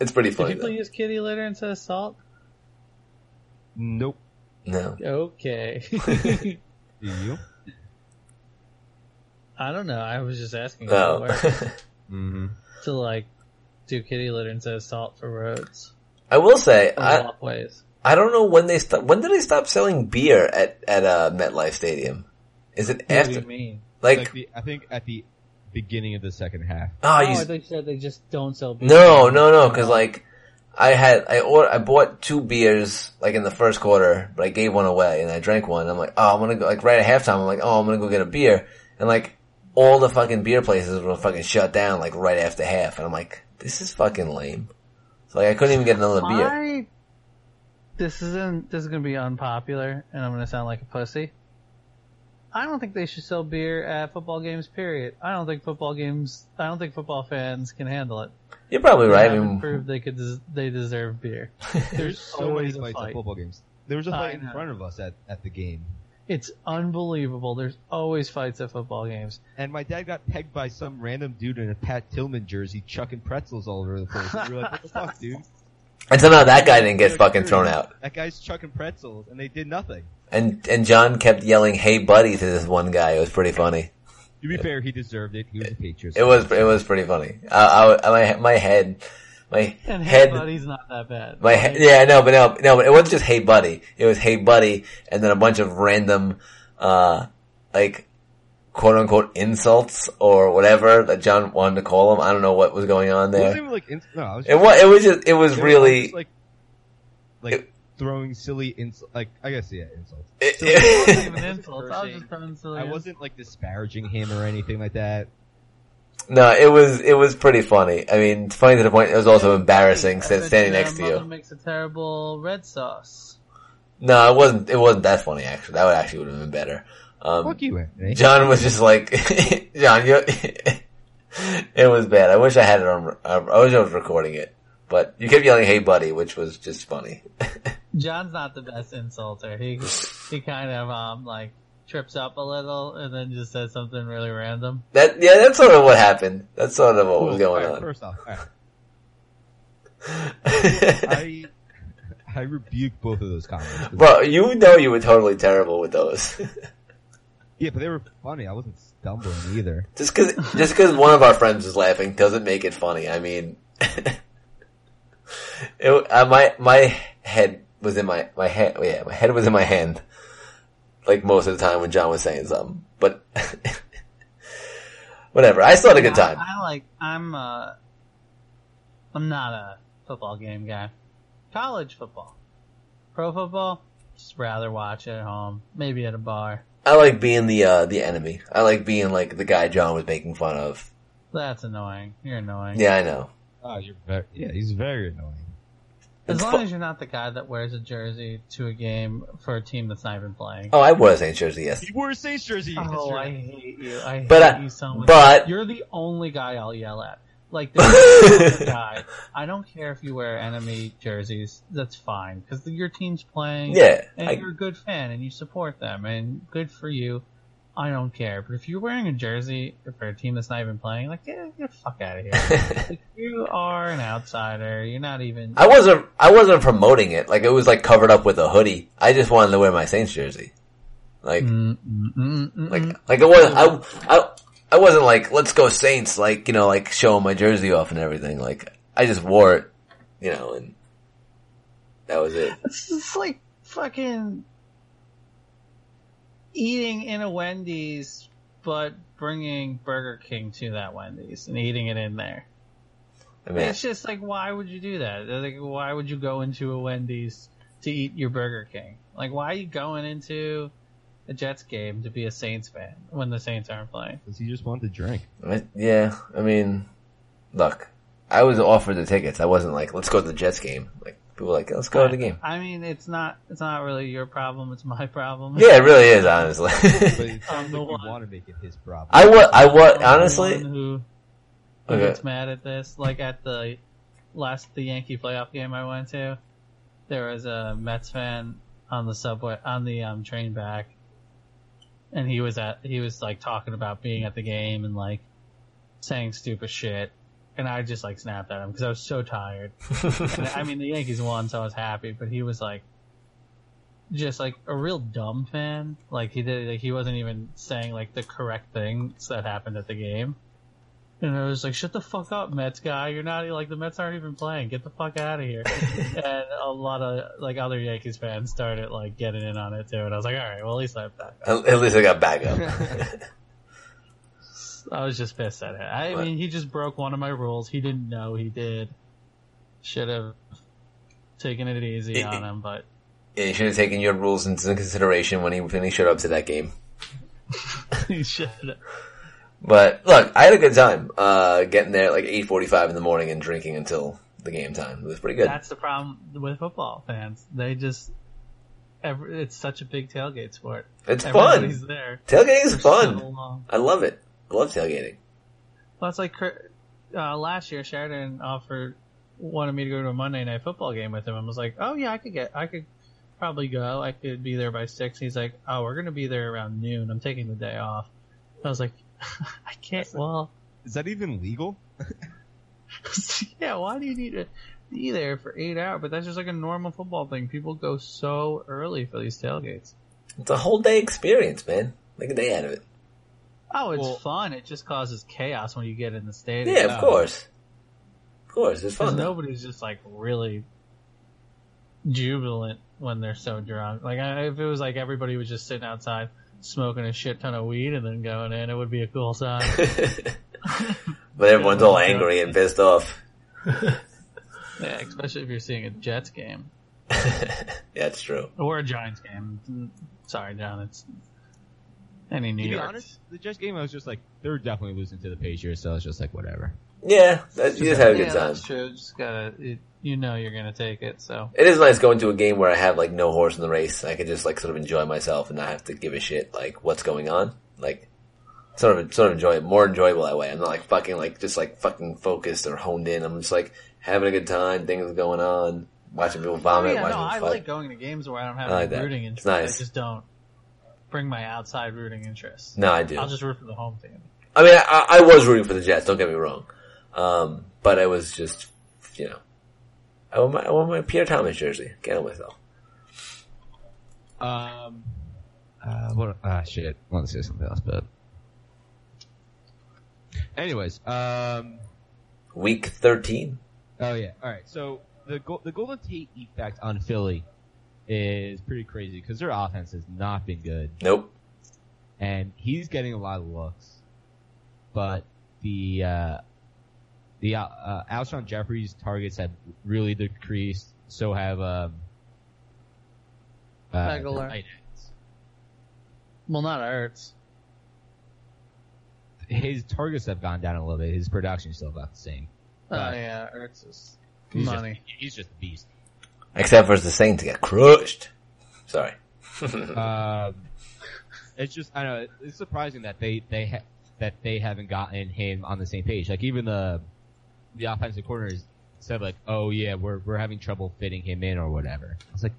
it's pretty Do funny people though. use kitty litter instead of salt? Nope. No. Okay. Do you? I don't know. I was just asking. No. how it works. Mm-hmm. to like do kitty litter instead of salt for roads I will say, or I, walkways. I don't know when they stop. When did they stop selling beer at at uh, MetLife Stadium? Is it What do after? you mean? Like, Like the, I think at the beginning of the second half. oh, Oh, you, I thought you said they just don't sell beer. no, no, no, because like I had I or I bought two beers like in the first quarter, but I gave one away and I drank one. I'm like, oh, I'm gonna go like right at halftime. I'm like, oh, I'm gonna go get a beer, and like all the fucking beer places were fucking shut down like right after half, and I'm like, this is fucking lame. So like I couldn't even get another beer. I, this isn't. This is gonna be unpopular, and I'm gonna sound like a pussy. I don't think they should sell beer at football games. Period. I don't think football games. I don't think football fans can handle it. You're probably They right. I mean, proved they could. Des- they deserve beer. There's so many always fights fight. at football games. There was a I fight in front of us at, at the game. It's unbelievable. There's always fights at football games. And my dad got pegged by some random dude in a Pat Tillman jersey chucking pretzels all over the place. And we were like, what the fuck, dude? And somehow that guy didn't get fucking thrown out. That guy's chucking pretzels and they did nothing. And and John kept yelling, "Hey, buddy!" to this one guy. It was pretty funny. To be fair, he deserved it. He was a Patriots. It was it was pretty funny. I, I, my my head, my And head, hey, buddy's not that bad. my he- yeah, no, but no, no, but it wasn't just "Hey, buddy." It was "Hey, buddy," and then a bunch of random, uh, like quote unquote insults or whatever that John wanted to call him. I don't know what was going on It wasn't there. even like, ins- no, was It was it was just it was They really. just, like, like It- throwing silly insults. Like I guess yeah, insults. it- It wasn't even insults. I was just throwing silly I wasn't like disparaging him or anything like that. no, it was it was pretty funny. I mean, funny to the point. It was also embarrassing I sta- bet standing next to you. Makes a terrible red sauce. No, it wasn't. It wasn't that funny. Actually, that would actually would have been better. Um, Fuck you, Anthony. John was just like, John, you. it was bad. I wish I had it on. I wish I was recording it, but you kept yelling, "Hey, buddy," which was just funny. John's not the best insulter. He he kind of um like trips up a little and then just says something really random. that yeah, that's sort of what happened. That's sort of what was going alright, on. First off, alright. I I rebuke both of those comments. Bro, you know you were totally terrible with those. Yeah, but they were funny. I wasn't stumbling either. just cause, just cause one of our friends was laughing doesn't make it funny. I mean, it, uh, my, my head was in my my head. Yeah, my head was in my hand. Like most of the time when John was saying something, but whatever. I still had a good time. I, I like. I'm. uh I'm not a football game guy. College football, pro football. Just rather watch it at home, maybe at a bar. I like being the uh the enemy. I like being like the guy John was making fun of. That's annoying. You're annoying. Yeah, I know. Oh, you're very yeah. He's very annoying. As It's long fu- as you're not the guy that wears a jersey to a game for a team that's not even playing. Oh, I was St. Jersey. Yes. you wore a Saints jersey. Oh, I hate you. I hate But, uh, you so much. but- you're the only guy I'll yell at. Like this guy. I don't care if you wear enemy jerseys. That's fine because your team's playing. Yeah. and I, you're a good fan and you support them and good for you. I don't care. But if you're wearing a jersey for a team that's not even playing, like get, get the fuck out of here. like, you are an outsider. You're not even. I wasn't. I wasn't promoting it. Like it was like covered up with a hoodie. I just wanted to wear my Saints jersey. Like, Mm, mm, mm, like, like it wasn't. I, I, I wasn't like, let's go Saints. Like, you know, like showing my jersey off and everything. Like, I just wore it, you know, and that was it. It's, it's like fucking eating in a Wendy's, but bringing Burger King to that Wendy's and eating it in there. I mean, It's just like, why would you do that? Like, why would you go into a Wendy's to eat your Burger King? Like, why are you going into a Jets game to be a Saints fan when the Saints aren't playing? Because he just wanted to drink. I- yeah. I mean, look, I was offered the tickets. I wasn't like, let's go to the Jets game. Like people were like, let's go to the game. I mean, it's not, it's not really your problem. It's my problem. Yeah, it really is, honestly. But it I'm sounds the like you one. want to make it his problem. I was, I was, honestly, one who, who Okay. gets mad at this. Like at the last the Yankee playoff game I went to, there was a Mets fan on the subway on the um, train back, and he was at he was like talking about being at the game and like saying stupid shit, and I just like snapped at him because I was so tired. and, I mean, the Yankees won, so I was happy, but he was like. Just like a real dumb fan, like he did, like he wasn't even saying like the correct things that happened at the game. And I was like, shut the fuck up, Mets guy. You're not, like, the Mets aren't even playing. Get the fuck out of here. and a lot of, like, other Yankees fans started, like, getting in on it too. And I was like, alright, well, at least I have that. at at least I got back up. I was just pissed at it. I What? mean, he just broke one of my rules. He didn't know he did. Should have taken it easy It- on him, but Yeah, you should have taken your rules into consideration when he when he showed up to that game. he should have. But look, I had a good time uh, getting there at like eight forty five in the morning and drinking until the game time. It was pretty good. That's the problem with football fans. They just, every, it's such a big tailgate sport. It's fun. Everybody's there. Tailgating is fun. so. I love it. I love tailgating. Well, it's like uh, last year, Sheridan offered wanted me to go to a Monday night football game with him, and was like, "Oh yeah, I could get, I could probably go. I could be there by six. He's like, "Oh, we're gonna be there around noon. I'm taking the day off." I was like, "I can't." Well, Is that even legal? yeah. Why do you need to be there for eight hours? But that's just like a normal football thing. People go so early for these tailgates. It's a whole day experience, man. Make a day out of it. Oh, it's Well- fun. It just causes chaos when you get in the stadium. Yeah, of Yeah. course. Of course, it's Because fun. nobody's just like really jubilant when they're so drunk. Like I, if it was like everybody was just sitting outside smoking a shit ton of weed and then going in, it would be a cool time. but everyone's all angry and pissed off. yeah, especially if you're seeing a Jets game yeah, it's true. or a Giants game. Sorry, John. It's any New To be York. honest, the Jets game, I was just like, they're definitely losing to the Patriots, so it's just like, whatever. Yeah, that, you just had a good yeah, time. that's true. Just gotta, it, you know, you're gonna take it. So It is nice going to a game where I have like no horse in the race. I can just like sort of enjoy myself and not have to give a shit like what's going on. Like sort of sort of enjoy it more enjoyable that way. I'm not like fucking like just like fucking focused or honed in. I'm just like having a good time, things going on, watching people Oh, vomit, yeah, watching no, I fight. like going to games where I don't have I like any rooting interest. nice. I just don't bring my outside rooting interest. no, I do. I'll just root for the home team. I mean, I, I was rooting for the Jets. Don't get me wrong, um, but I was just, you know, I want my I want my Pierre Thomas jersey. Get on myself. Um, uh, what? Ah, shit. I want to say something else, but. Anyways, um, Week thirteen. oh yeah, alright, so the, Go- the Golden Tate effect on Philly is pretty crazy because their offense has not been good, Nope. and he's getting a lot of looks, but the uh, the uh, uh, Alshon Jeffery's targets have really decreased. So have um, uh, Agholor. Well, not Ertz. His targets have gone down a little bit. His production is still about the same. Oh Right. yeah, Ertz is He's money. Just, he's just a beast. Except for the Saints to get crushed. Sorry. um, it's just I don't know. It's surprising that they they ha- that they haven't gotten him on the same page. Like even the the offensive coordinators said like, oh yeah, we're we're having trouble fitting him in or whatever. I was like,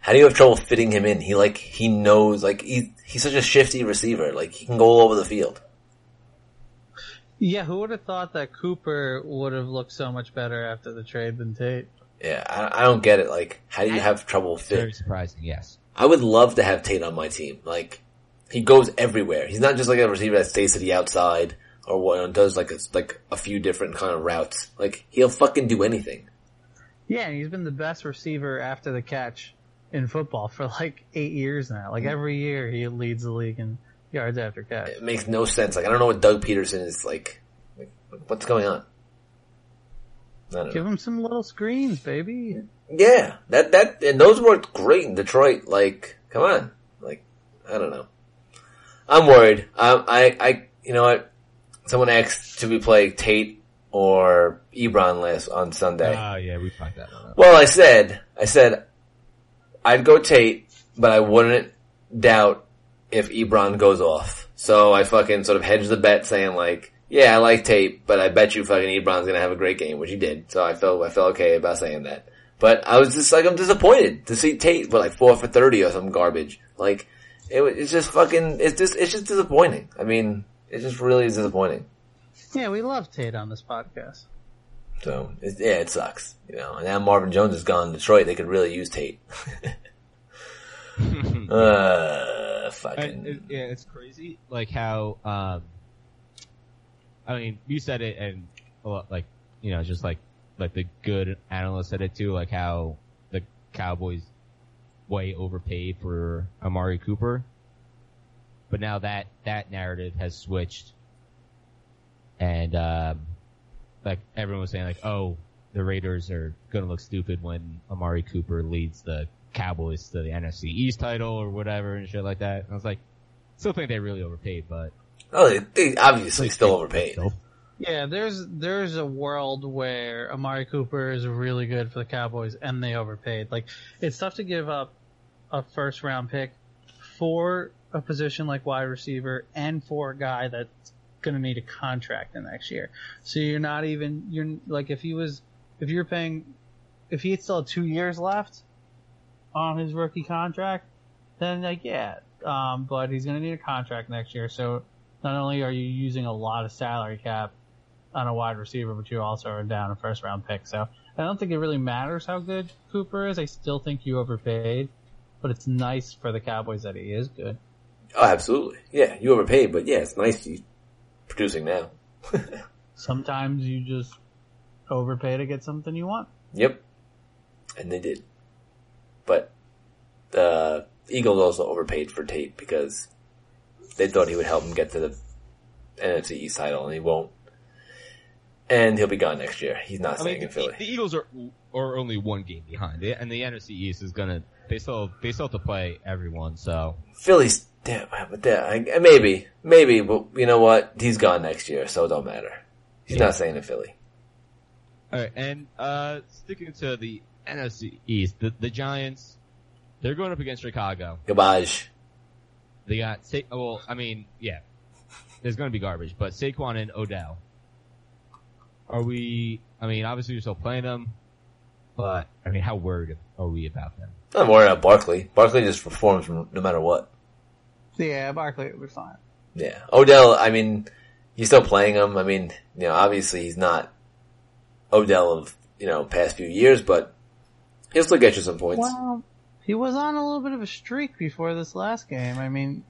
How do you have trouble fitting him in? He like he knows like he's he's such a shifty receiver. Like he can go all over the field. Yeah, who would have thought that Cooper would have looked so much better after the trade than Tate? Yeah, I, I don't get it. Like, how do you have trouble fitting? very fit? surprising. Yes. I would love to have Tate on my team. Like, he goes everywhere. He's not just like a receiver that stays to the outside or what does like a, like a few different kind of routes. Like, he'll fucking do anything. Yeah, and he's been the best receiver after the catch in football for like eight years now. Like every year he leads the league in yards after catch. It makes no sense. Like, I don't know what Doug Pederson is like. like what's going on? I don't know. Give him some little screens, baby. Yeah, that that and those worked great in Detroit. Like, come on, like I don't know. I'm worried. Um, I I you know what? Someone asked should we play Tate or Ebron last on Sunday. Oh yeah, we talked that one up. well, I said I said I'd go Tate, but I wouldn't doubt if Ebron goes off. So I fucking sort of hedged the bet, saying like. Yeah, I like Tate, but I bet you fucking Ebron's gonna have a great game, which he did. So I felt I felt okay about saying that. But I was just like, I'm disappointed to see Tate with like four for 30 or some garbage. Like, it, it's just fucking, it's just, it's just disappointing. I mean, it just really is disappointing. Yeah, we love Tate on this podcast. So, it, yeah, it sucks. You know, and now Marvin Jones is gone to Detroit, they could really use Tate. uh, fucking. And it, yeah, it's crazy. Like how, um, I mean, you said it, and a lot, like you know, just like like the good analyst said it too. Like how the Cowboys way overpaid for Amari Cooper, but now that that narrative has switched, and um, like everyone was saying, like, oh, the Raiders are going to look stupid when Amari Cooper leads the Cowboys to the NFC East title or whatever and shit like that. And I was like, still think they really overpaid, but oh, they, they obviously still overpaid. Yeah, there's there's a world where Amari Cooper is really good for the Cowboys and they overpaid. Like it's tough to give up a first round pick for a position like wide receiver and for a guy that's going to need a contract the next year. So you're not even you're like if he was if you're paying if he had still had 2 years left on his rookie contract, then like yeah, um but he's going to need a contract next year. So not only are you using a lot of salary cap on a wide receiver, but you also are down a first round pick. So I don't think it really matters how good Cooper is. I still think you overpaid, but it's nice for the Cowboys that he is good. Oh, absolutely. Yeah, you overpaid, but yeah, it's nice he's producing now. Sometimes you just overpay to get something you want. Yep. And they did. But the Eagles also overpaid for Tate because they thought he would help them get to the NFC East title, and he won't. And he'll be gone next year. He's not I staying mean, in the, Philly. the Eagles are are only one game behind, eh? and the NFC East is gonna they still they still have to play everyone. So Philly's damn, but that I, maybe, maybe, but you know what? He's gone next year, so it don't matter. He's Yeah. not staying in Philly. all right, and uh sticking to the NFC East, the the Giants they're going up against Chicago. Garbage. They got Sa- well, I mean, yeah, there's going to be garbage, but Saquon and Odell. Are we? I mean, obviously you're still playing them, but I mean, how worried are we about them? I'm worried about Barkley. Barkley just performs no matter what. Yeah, Barkley will be fine. Yeah. Odell, I mean, he's still playing him. I mean, you know, obviously he's not Odell of, you know, past few years, but he'll still get you some points. Well, he was on a little bit of a streak before this last game. I mean,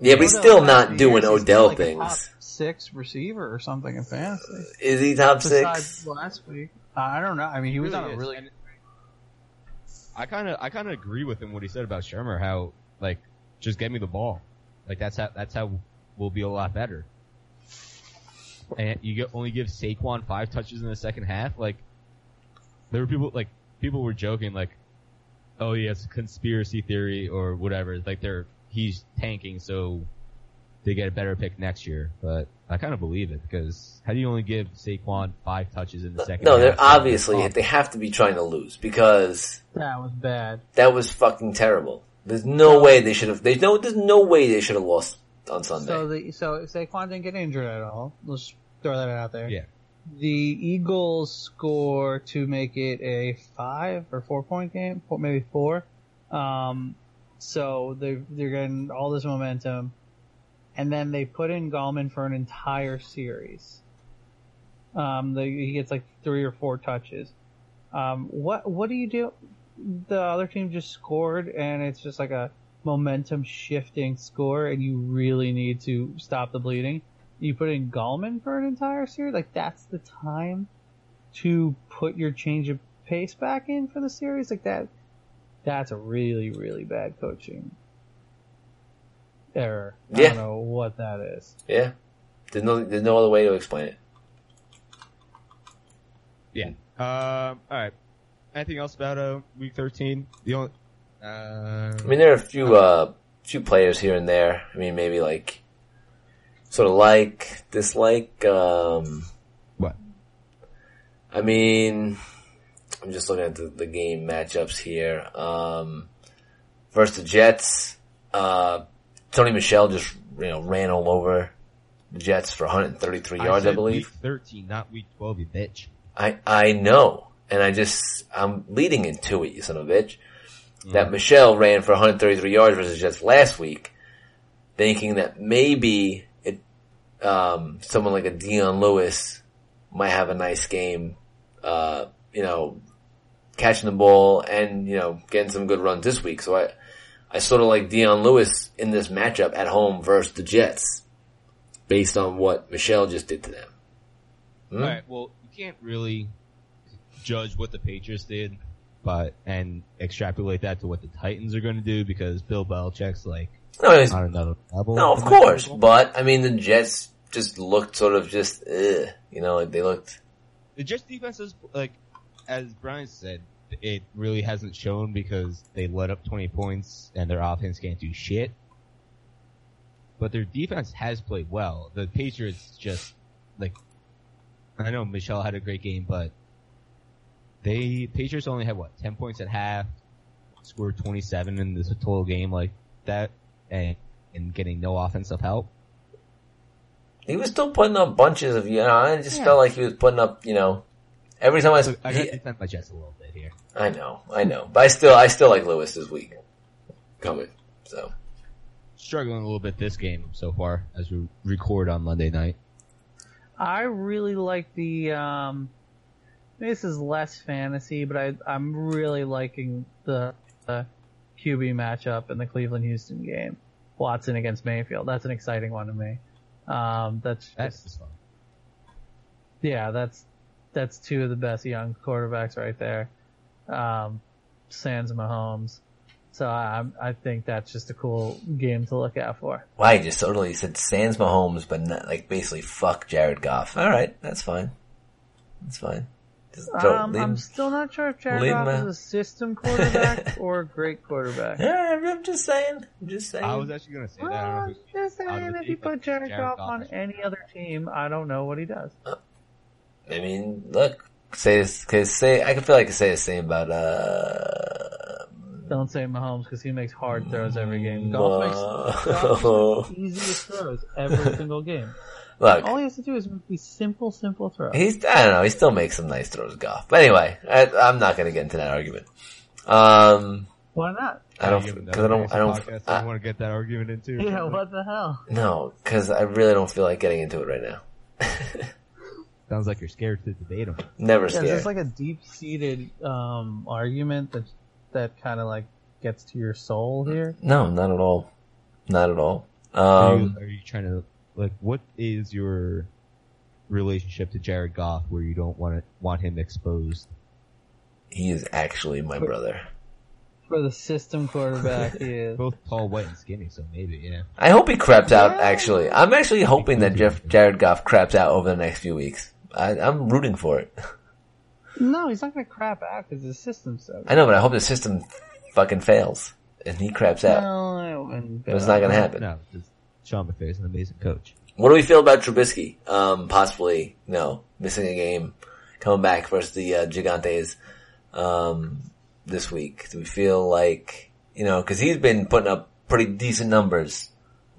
yeah, but he's still not doing years, he's Odell still like a top things. six receiver or something in fantasy. Is he top Besides six? last week, I don't know. I mean, he was Really on a is, really and I kind of I kind of agree with him what he said about Shurmur. How like just get me the ball. Like that's how that's how we'll be a lot better. And you get, only give Saquon five touches in the second half. Like there were people like people were joking like, oh yeah, it's a conspiracy theory or whatever. Like they're he's tanking so they get a better pick next year. But I kind of believe it because how do you only give Saquon five touches in the second? No, they're half? obviously they have to be trying to lose because That was bad. that was fucking terrible. There's no way they should have. There's no. There's no way they should have lost on Sunday. So the so Saquon didn't get injured at all. Let's throw that out there. Yeah. The Eagles score to make it a five or four point game, maybe four. Um, so they they're getting all this momentum, and then they put in Gallman for an entire series. Um, the, he gets like three or four touches. Um, what what do you do? The other team just scored, and it's just like a momentum shifting score, and you really need to stop the bleeding. You put in Gallman for an entire series, like that's the time to put your change of pace back in for the series, like that. That's a really really bad coaching error. I Yeah. don't know what that is. yeah, there's no. There's no other way to explain it. Yeah. Um. All right. Anything else about uh week thirteen? The only. Uh, I mean, there are a few, uh, few players here and there. I mean, maybe like, sort of like, dislike, um, what? I mean, I'm just looking at the, the game matchups here. Um, versus the Jets, uh, Sony Michel just, you know, ran all over the Jets for 133 yards, I, believe. Week thirteen, not week twelve. You bitch. I, I know. And I just, I'm leading into it, you son of a bitch. That Michel ran for 133 yards versus Jets last week, thinking that maybe it, um, someone like a Dion Lewis might have a nice game, uh, you know, catching the ball and, you know, getting some good runs this week. So I, I sort of like Dion Lewis in this matchup at home versus the Jets based on what Michel just did to them. Hmm? All right. Well, you can't really judge what the Patriots did, but and extrapolate that to what the Titans are going to do because Bill Belichick's like No, on another level. No, of course, football. but I mean the Jets just looked sort of just, ugh, you know, like they looked. the Jets defense is like, as Brian said, it really hasn't shown because they let up 20 points and their offense can't do shit. But their defense has played well. The Patriots just, like, I know Michel had a great game, but they, Patriots only had what, 10 points at half, scored 27 in this total game like that, and, and getting no offensive help. He was still putting up bunches of, you know, I just Yeah. felt like he was putting up, you know, every time I, So I gotta he- defend my Jets a little bit here. I know, I know, but I still, I still like Lewis this week coming. So Struggling a little bit this game so far as we record on Monday night. I really like the. Um, this is less fantasy, but I, I'm really liking the, the QB matchup in the Cleveland Houston game. Watson against Mayfield. That's an exciting one to me. Um, that's That's just, fun. yeah, that's that's two of the best young quarterbacks right there. Um, Sans Mahomes. So I I think that's just a cool game to look out for. why he just totally said Sans Mahomes, but not, like basically fuck Jared Goff. All right, that's fine. That's fine. Just Um, leave I'm still not sure if Jared Goff him is a system quarterback or a great quarterback. Yeah, I'm just saying. I'm just saying. I was actually gonna say that. I don't know Well, if just saying, if you put Jared, Jared Goff Goff on any other team, I don't know what he does. I mean, look, say this, cause say, I can feel like I can say the same about, uh, Don't say Mahomes because he makes hard throws every game. Goff makes, Goff makes the easiest throws every single game. Look, All he has to do is make these simple, simple throws. he's, I don't know, he still makes some nice throws, Goff. But anyway, I, I'm not gonna get into that argument. Um, Why not? I don't, Give cause I don't, I don't, podcast, I- I want to get that argument into. Yeah, what the hell? no, cause I really don't feel like getting into it right now. Sounds like you're scared to debate him. Never Yeah, scared. there's like a deep-seated um, argument that that kind of like gets to your soul here. no, not at all. Not at all. Are, Um, you, are you trying to like? What is your relationship to Jared Goff, where you don't want to want him exposed? he is actually my brother. For the system quarterback, he is. Both tall, white, and skinny, so maybe, yeah. I hope he craps out. Actually, I'm actually hoping that Jeff Jared Goff craps out over the next few weeks. I, I'm rooting for it. No, he's not gonna crap out because the system's so. I know, but I hope the system fucking fails and he craps out. No, I it's not gonna happen. No, because Sean McVay is an amazing coach. What do we feel about Trubisky? Um, possibly, you know, missing a game, coming back versus the uh, Gigantes um, this week. Do we feel like, you know, because he's been putting up pretty decent numbers.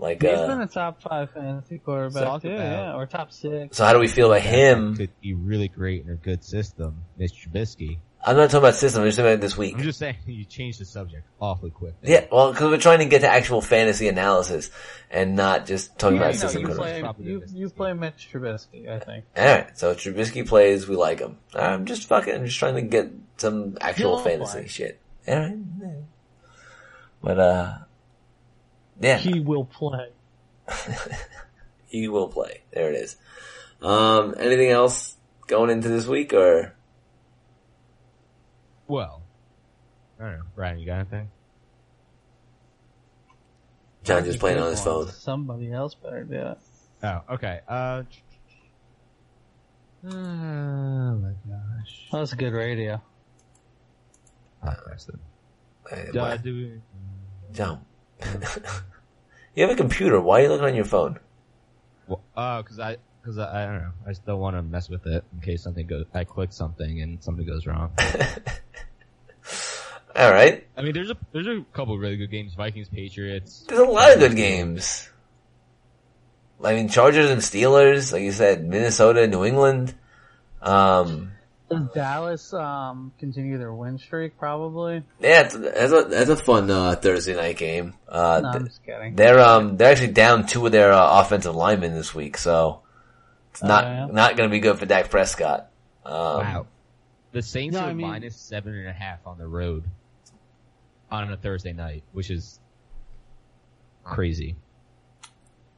Like, He's uh, been a top five fantasy quarterback Talk too, about- yeah, or top six. so how do we feel about him? Could be really great in a good system, Mitch Trubisky. I'm not talking about system. I'm just talking about this week. I'm just saying, you changed the subject awfully quick. Yeah, well, because we're trying to get to actual fantasy analysis and not just talking Yeah, about no, system you play, you, you play Mitch Trubisky, I think. Alright, so Trubisky plays, we like him. I'm just fucking, I'm just trying to get some actual fantasy play. shit. Alright. But, uh, yeah, he, He will play. He will play. There it is. Um, anything else going into this week or? Well, I don't know. Brian, you got anything? John just playing on his phone. Somebody else better do it. Oh, okay. Uh, oh my gosh. That's a good radio. Ah, that's the- Uh, do we- John. you have a computer. Why are you looking on your phone? Well, uh, cause I, cause I, I don't know. I just don't want to mess with it in case something goes, I click something and something goes wrong. Alright. I mean, there's a, there's a couple really good games. Vikings, Patriots. There's a lot of good games. I mean, Chargers and Steelers, like you said, Minnesota, New England. Um, Does Dallas um, continue their win streak? Probably. yeah, that's a that's a fun uh, Thursday night game. Uh, No, I'm just kidding. they're um they're actually down two of their uh, offensive linemen this week, so it's not Oh, yeah? not going to be good for Dak Prescott. Um, Wow. The Saints No, are I mean- minus seven and a half on the road on a Thursday night, which is crazy.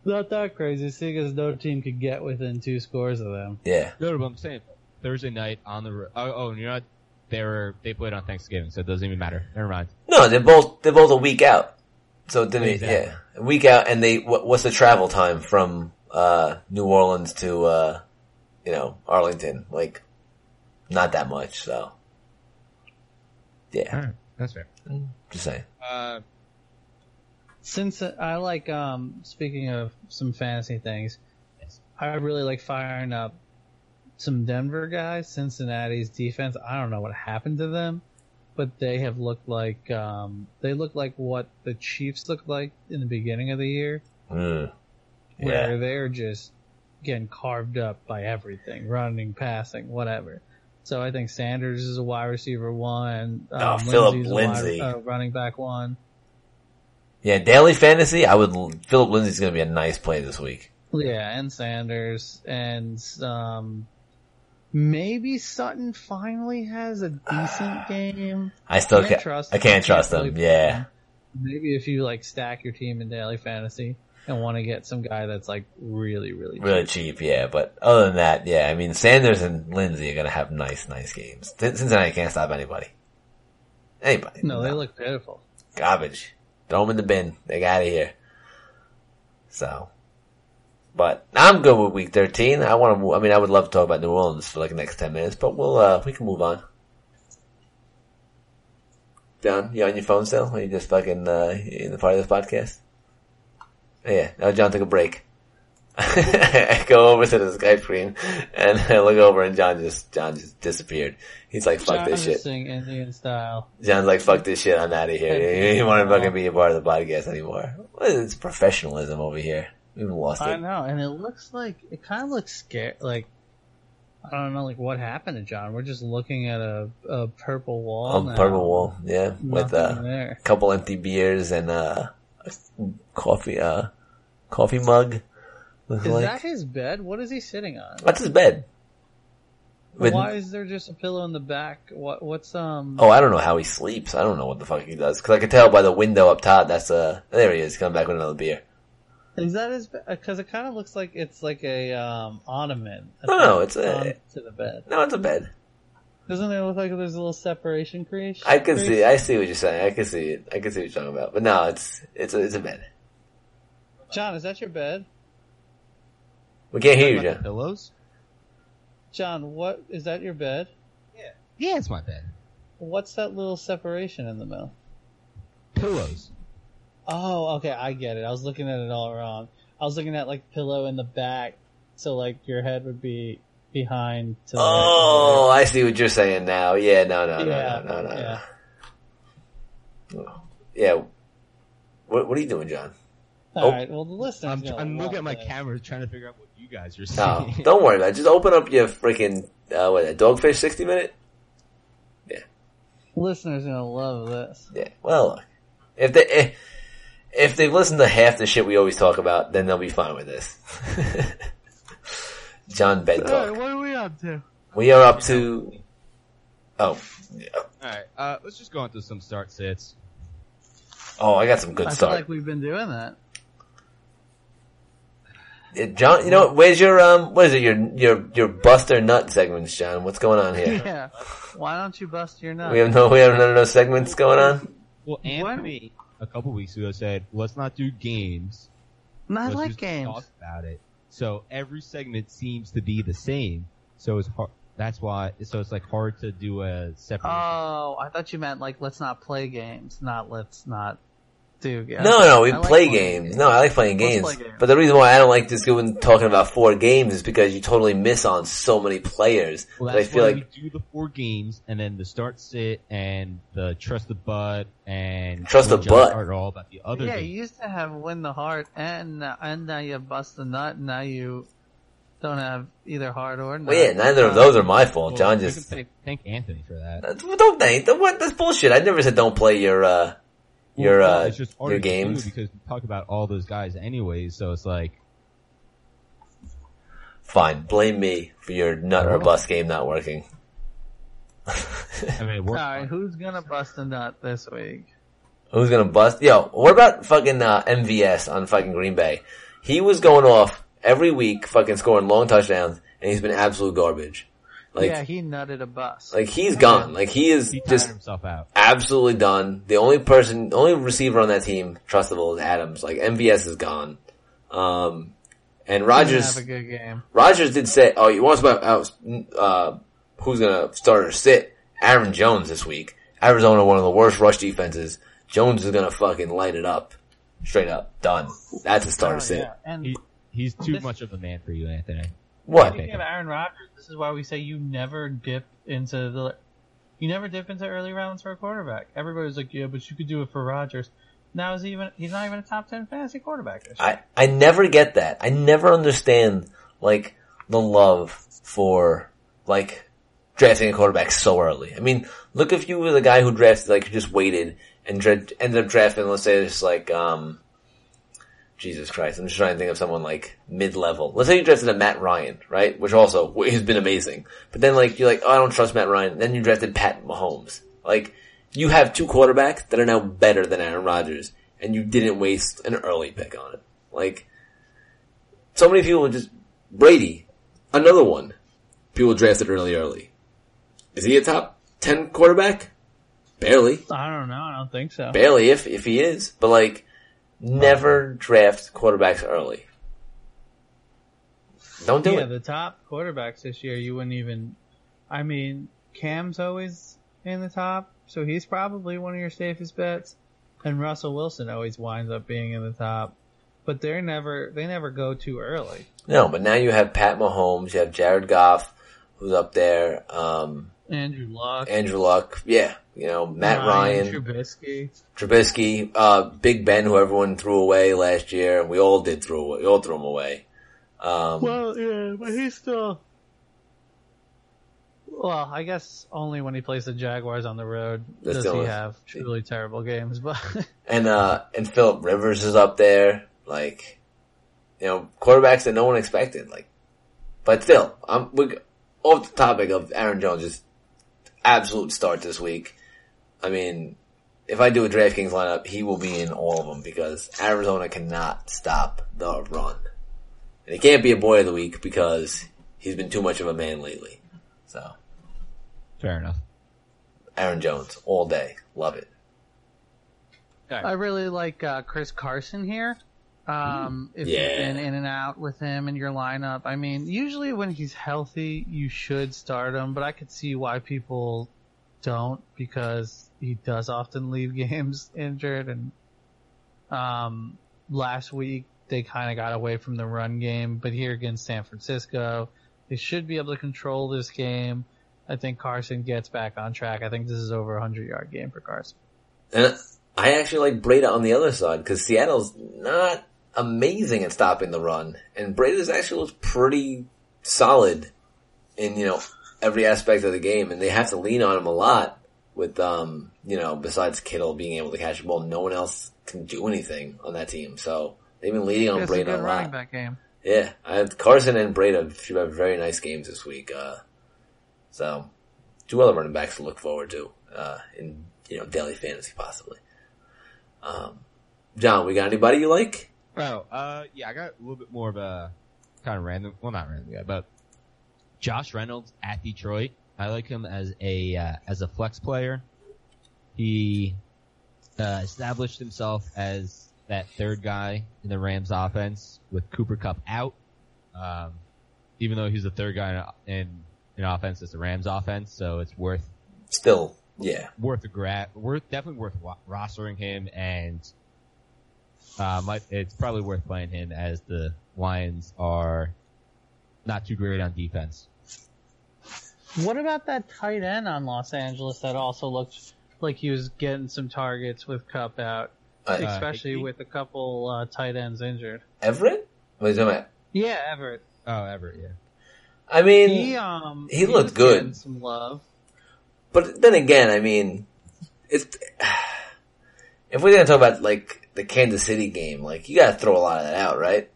Not that crazy, see, because no team could get within two scores of them. Yeah, No, but I'm saying Thursday night on the road. Oh, oh, and you're not. They were they played on Thanksgiving, so it doesn't even matter. Never mind. no, they're both they're both a week out. So didn't Exactly. yeah, a week out, and they what, what's the travel time from uh New Orleans to uh you know Arlington? Like not that much. So yeah, Alright, that's fair. just saying. Uh, Since I like, um, speaking of some fantasy things, I really like firing up some Denver guys. Cincinnati's defense, I don't know what happened to them, but they have looked like, um, they look like what the Chiefs looked like in the beginning of the year, Mm. where they're just getting carved up by everything, running, passing, whatever. So I think Sanders is a wide receiver one. Um, Oh, Phillip Lindsay's a wide- uh, running back one. yeah. Daily fantasy, I would. Phillip Lindsay's going to be a nice play this week. Yeah, and Sanders and um, maybe Sutton finally has a decent game. I still Can't can't. trust I can't trust them. really Yeah. Maybe if you like stack your team in daily fantasy and want to get some guy that's like really, really, really cheap. Yeah, but other than that, yeah. I mean, Sanders and Lindsay are going to have nice, nice games. Cin- Cincinnati can't stop anybody. Anybody? No, they look pitiful. garbage. Throw them in the bin. They got out of here. So, but I'm good with week 13. I want to. I mean, I would love to talk about New Orleans for like the next 10 minutes, but we'll, uh, we can move on. John, you on your phone still? Or you just fucking, uh, in the part of this podcast? Yeah, now John took a break. I go over to the Skype screen and I look over and John just, John just disappeared. He's like, fuck this shit. Indian style. John's like, fuck this shit, I'm out of here. He didn't want to fucking be a part of the podcast anymore. It's professionalism over here? We've lost I know, and it looks like it kind of looks scary. Like I don't know, like what happened to John. We're just looking at a, a purple wall. A purple wall, yeah, with Nothing uh, a couple empty beers and uh, a coffee, uh, coffee mug. Is like that his bed? What is he sitting on? that's his bed. With- Why is there just a pillow in the back? What what's um? oh, I don't know how he sleeps. I don't know what the fuck he does because I can tell by the window up top. That's uh, there he is coming back with another beer. Is that his? Because it kind of looks like it's like a um ornament. No, no, it's a- to the bed. No, it's a bed. Doesn't it look like there's a little separation creation? I can see. I see what you're saying. I can see it. I can see what you're talking about. But no, it's it's a, it's a bed. John, is that your bed? We can't hear you, John. pillows? John, what is that your bed? Yeah. Yeah, it's my bed. What's that little separation in the middle? Pillows. Oh, okay, I get it. I was looking at it all wrong. I was looking at like pillow in the back, so like your head would be behind. To the Oh, I see what you're saying now. Yeah, no, no, no, Yeah, no, no, no. yeah. no. Yeah. What What are you doing, John? All Oh. right. Well, the listeners. I'm, gonna I'm looking at my this. camera trying to figure out what you guys are No, saying. don't worry about it. Just open up your freaking uh, what? A dogfish sixty minute? Yeah. Listeners gonna love this. Yeah. Well, if they if, if they listen to half the shit we always talk about, then they'll be fine with this. John Bed All talk. right, what are we up to? We are up to. Oh, yeah. Alright, uh, let's just go into some start sits. oh! I got some good I feel start. like we've been doing that. Yeah, John, you know where's your um? What is it? Your your your Buster Nut segments, John? What's going on here? yeah. Why don't you bust your nut? we have no we have none of those segments going on. Well, Anthony, a couple weeks ago said, let's not do games. No, I Let's like games. Talk about it. So every segment seems to be the same. So it's hard. That's why. So it's like hard to do a separate. Oh, I thought you meant like let's not play games, not let's not do games. No, no, we I play playing games. No, I like playing games. play games. But the reason why I don't like just going talking about four games is because you totally miss on so many players. well, that I that's feel why like we do the four games, and then the start sit and the trust the butt and Trust the butt. Jumpstart are all about the other Yeah, games. you used to have win the heart, and now- and now you bust the nut. And now you don't have either heart or nut. well, yeah, neither of Uh, those are my fault. Well, John just thank, thank Anthony for that. Don't think what that's bullshit. I never said don't play your uh your Well, uh it's just your harder to do games. because we talk about all those guys anyways. So it's like Fine, blame me for your nut or bust game not working. I mean, it All works. right, who's gonna bust a nut this week? Who's gonna bust? Yo, what about fucking uh, MVS on fucking Green Bay? He was going off every week, fucking scoring long touchdowns, and he's been absolute garbage. Like, yeah, he nutted a bus. like he's gone. Like he is He just himself out. absolutely done. The only person, the only receiver on that team trustable is Adams. Like MVS is gone. Um, and Rodgers, have a good game. Rodgers did say, oh, you want to about uh, who's gonna start or sit? Aaron Jones this week. Arizona, one of the worst rush defenses. Jones is gonna fucking light it up. Straight up. Done. That's a starter Oh, sit. yeah. And He, he's too This- much of a man for you, Anthony. What? speaking of Aaron Rodgers, this is why we say you never dip into the, you never dip into early rounds for a quarterback. Everybody's like, yeah, but you could do it for Rodgers. Now is even he's not even a top ten fantasy quarterback. I, I never get that. I never understand, like, the love for, like, drafting a quarterback so early. I mean, look if you were the guy who drafted, like, just waited and dra- ended up drafting, let's say it's like, um, Jesus Christ, I'm just trying to think of someone like mid-level. Let's say you drafted a Matt Ryan, right? Which also has been amazing. But then like, you're like, oh, I don't trust Matt Ryan. Then you drafted Pat Mahomes. Like, you have two quarterbacks that are now better than Aaron Rodgers, and you didn't waste an early pick on it. Like, so many people just, Brady, another one. People drafted early, early. Is he a top 10 quarterback? Barely. I don't know. I don't think so. Barely if, if he is. But like, never draft quarterbacks early. Don't do yeah, it. the top quarterbacks this year, you wouldn't even. I mean, Cam's always in the top, so he's probably one of your safest bets. And Russell Wilson always winds up being in the top, but they're never they never go too early. No, but now you have Pat Mahomes, you have Jared Goff, who's up there, um, Andrew Luck, Andrew Luck, yeah, you know, Matt Ryan, Trubisky. Trubisky, uh, Big Ben, who everyone threw away last year. We all did throw, we all threw him away. Um, Well, yeah, but he's still. Well, I guess only when he plays the Jaguars on the road does he only- have truly terrible games. But and, uh, and Philip Rivers is up there, like, you know, quarterbacks that no one expected, like, but still, I'm, we, off the topic of Aaron Jones, just absolute start this week. I mean, if I do a DraftKings lineup, he will be in all of them because Arizona cannot stop the run. And he can't be a boy of the week because he's been too much of a man lately. So, Fair enough. Aaron Jones all day. Love it. I really like uh, Chris Carson here. Um, if you've been in and out with him in your lineup, I mean, usually when he's healthy, you should start him, but I could see why people don't because he does often leave games injured. And um, last week they kind of got away from the run game, but here against San Francisco, they should be able to control this game. I think Carson gets back on track. I think this is over a hundred yard game for Carson. And I actually like Breida on the other side because Seattle's not amazing at stopping the run, and Breida's actually looks pretty solid in you know every aspect of the game, and they have to lean on him a lot. With um, you know, besides Kittle being able to catch the ball, no one else can do anything on that team. So they've been leaning on It's a Breida a running lot. back game. Yeah, I have Carson and Breida should have very nice games this week. Uh, so two other running backs to look forward to uh, in you know daily fantasy possibly. Um, John, we got anybody you like? Oh, uh, yeah, I got a little bit more of a kind of random, well, not random, yeah, but Josh Reynolds at Detroit. I like him as a uh, as a flex player. He uh, established himself as that third guy in the Rams offense with Cooper Kupp out. Um, even though he's the third guy in, in in offense, it's the Rams offense, so it's worth Still, yeah, worth a grab, worth definitely worth rostering him, and uh, might, it's probably worth playing him as the Lions are not too great on defense. What about that tight end on Los Angeles that also looked like he was getting some targets with Kupp out, uh, especially Higbee? with a couple uh, tight ends injured? Everett. What are you talking about? Yeah, Everett. Oh, Everett, yeah. I mean, He um he looked good. Some love. but then again, I mean, it's if we're gonna talk about like the Kansas City game, like you gotta throw a lot of that out, right?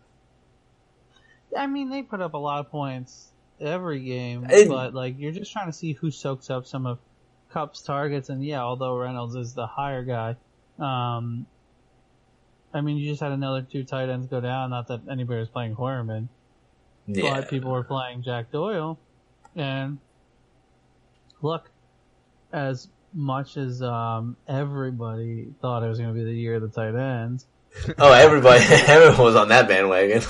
I mean, they put up a lot of points every game, I- but like you're just trying to see who soaks up some of Kupp's targets. And yeah, although Reynolds is the higher guy, um, I mean, you just had another two tight ends go down. Not that anybody was playing Heuerman, Yeah, but people were playing Jack Doyle. And look, as much as um, everybody thought it was going to be the year of the tight ends, oh, everybody, everyone was on that bandwagon.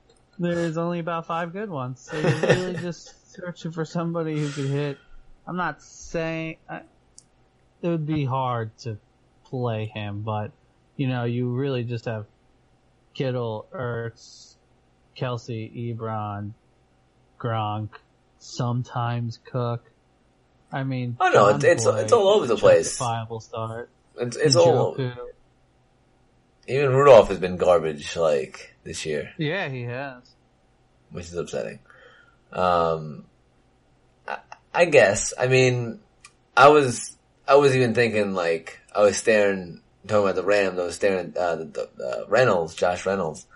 there's only about five good ones. So you're really just searching for somebody who could hit. I'm not saying I, it would be hard to play him, but you know, you really just have Kittle, Ertz, Kelce, Ebron, Gronk, sometimes Cook. I mean, Oh, no, it's- John it's- Boyd, it's all over the place. Justifiable start. it's, it's all Njoku. even Rudolph has been garbage like this year. Yeah, he has. which is upsetting. Um, I, I guess. I mean, I was I was even thinking like I was staring talking about the Rams. I was staring at uh, the, the uh, Reynolds, Josh Reynolds.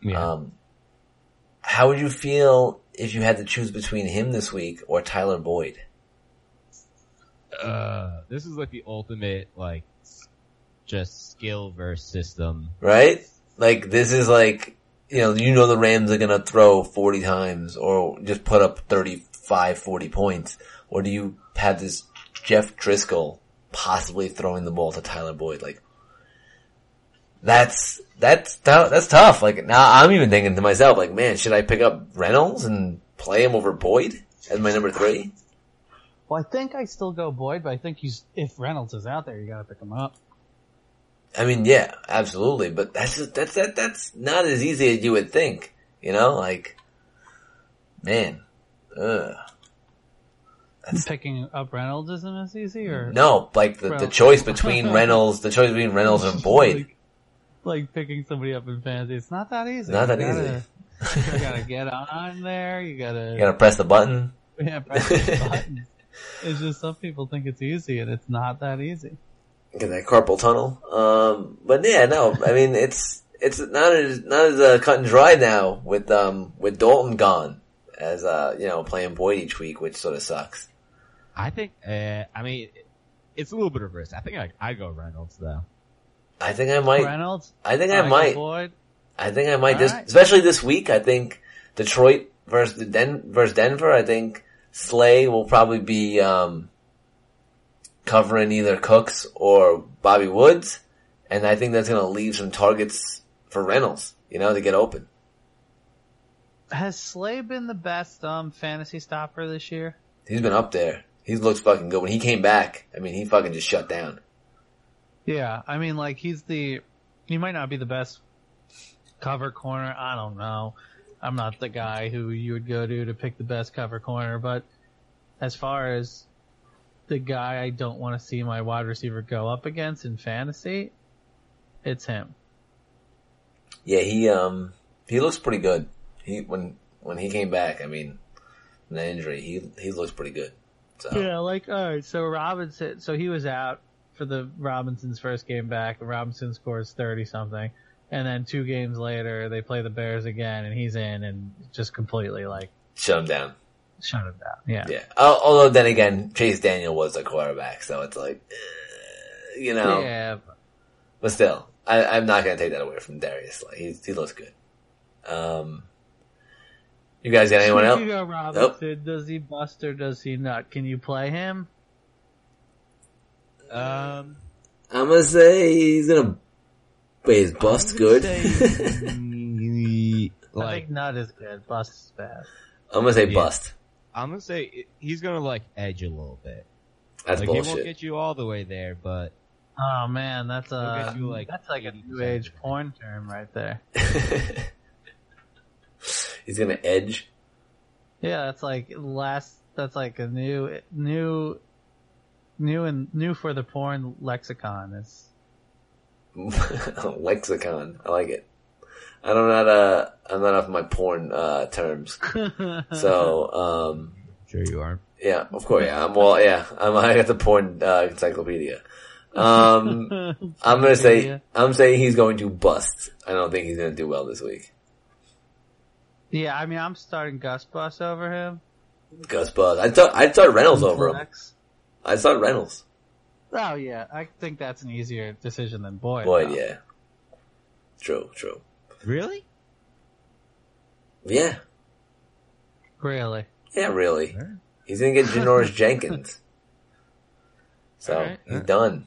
Yeah. Um, how would you feel if you had to choose between him this week or Tyler Boyd? Uh, this is like the ultimate, like, just skill versus system. Right? Like this is like you know you know the Rams are gonna throw forty times or just put up 35, 40 points, or do you have this Jeff Driskel possibly throwing the ball to Tyler Boyd? Like that's that's tou- that's tough. Like now I'm even thinking to myself, like man, should I pick up Reynolds and play him over Boyd as my number three? Well, I think I still go Boyd, but I think he's if Reynolds is out there, you got to pick him up. I mean, yeah, absolutely, but that's just, that's that that's not as easy as you would think. You know, like man, ugh. Picking up Reynolds isn't as easy, or No, like the, the choice between Reynolds, the choice between Reynolds and Boyd. Like, like picking somebody up in fantasy, it's not that easy. Not that you easy. gotta, you gotta get on there. You gotta, You gotta press the button. yeah, press the button. It's just some people think it's easy, and it's not that easy. Get that carpal tunnel. Um, but yeah, no, I mean, it's, it's not as, not as, uh, cut and dry now with, um, with Dalton gone as, uh, you know, playing Boyd each week, which sort of sucks. I think, uh, I mean, it's a little bit of risk. I think I, I go Reynolds though. I think I might, Reynolds, I think I go might, Boyd. I think I might, this, Alright. especially this week, I think Detroit versus the Den, versus Denver, I think Slay will probably be, um, covering either Cooks or Bobby Woods, and I think that's going to leave some targets for Reynolds, you know, to get open. Has Slay been the best um fantasy stopper this year? He's been up there. He looks fucking good. When he came back, I mean, he fucking just shut down. Yeah, I mean, like he's the he might not be the best cover corner. I don't know. I'm not the guy who you would go to to pick the best cover corner, but as far as the guy I don't want to see my wide receiver go up against in fantasy, it's him. Yeah, he um he looks pretty good. He when when he came back, I mean, that injury, he he looks pretty good. So Yeah, like all right. So Robinson, so he was out for the Robinson's first game back. Robinson scores thirty something, and then two games later they play the Bears again, and he's in and just completely like shut him down. shut him down. Yeah, Yeah. Although then again, Chase Daniel was a quarterback, so it's like, eh, you know. yeah. But still, I, I'm not gonna take that away from Darius. Like he's, he looks good. Um, you guys got anyone else? Speaking of does he bust or does he not? Can you play him? Um, I'm gonna say he's gonna. Wait, is Bust I good? would say, mm, I like, think nut is good. Bust is bad. I'm gonna say Yeah. Bust. I'm gonna say he's gonna like edge a little bit. That's like he won't get you all the way there, but Oh man, that's a you, like, that's like a new age porn term right there. he's gonna edge. Yeah, that's like last. That's like a new, new, new and new for the porn lexicon. Is Lexicon. I like it. I don't know how to, I'm not off my porn, uh, terms. So, um, sure you aren't. yeah, of course, yeah. I'm, well, yeah, I'm, I got the porn, uh, encyclopedia. Um, I'm gonna say, I'm saying he's going to bust. I don't think he's gonna do well this week. yeah. I mean, I'm starting Gus Bus over him. Gus Bust. I'd start, I'd start Reynolds over him. I'd start Reynolds. Oh yeah, I think that's an easier decision than Boyd. Boyd, though. yeah. True, true. Really? Yeah. Really? Yeah, really. Alright. He's gonna get Janoris Jenkins. So, Alright. he's done.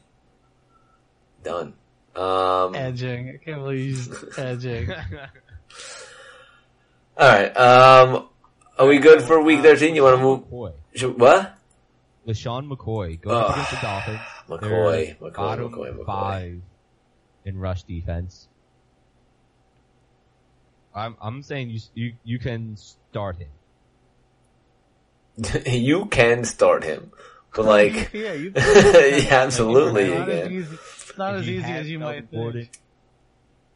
Done. Um, Edging. I can't believe he's edging. alright, um, are we good for week 13? You wanna move? McCoy. Should, what? LeSean McCoy going up Ugh. against the Dolphins. McCoy, They're McCoy, bottom McCoy, McCoy. five in rush defense. I'm I'm saying you you you can start him. you can start him. But like, yeah, you. yeah, absolutely you Not as easy, not as you easy have as you might Gordon, think.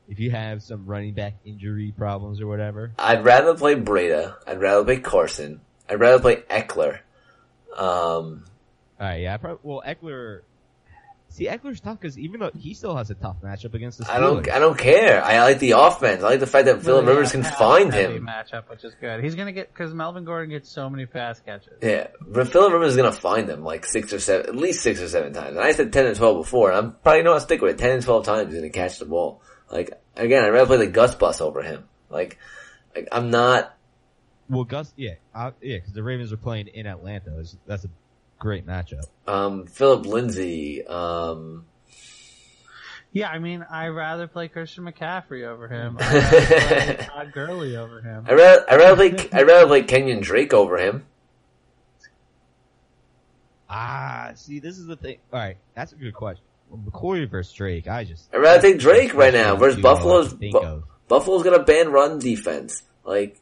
If you have some running back injury problems or whatever, I'd rather play Breida. I'd rather play Carson. I'd rather play Ekeler. Um, all right, yeah, I probably, well Ekeler. See, Ekeler's tough because even though he still has a tough matchup against the Steelers. I don't, I don't care. I like the offense. I like the fact that Philip Really, Rivers can pass find him. Matchup, which is good. He's gonna get because Melvin Gordon gets so many pass catches. Yeah, but Philip Rivers is gonna find him like six or seven, at least six or seven times. And I said ten and twelve before, and I'm probably not going to stick with it. Ten and twelve times he's gonna catch the ball. Like again, I'd rather play the Gus Bus over him. Like, like I'm not. Well, Gus, yeah, uh, yeah, because the Ravens are playing in Atlanta. That's, that's a great matchup. Um, Phillip Lindsay. Um, Yeah, I mean, I'd rather play Christian McCaffrey over him. I'd rather play Todd Gurley over him. I rather, I rather play, I rather play Kenyan Drake over him. Ah, see, this is the thing. All right, that's a good question. Well, McCoy versus Drake, I just. I'd rather take Drake right now. Versus Whereas the two I Buffalo's can think Bu- of. Buffalo's got a banned run defense. Like,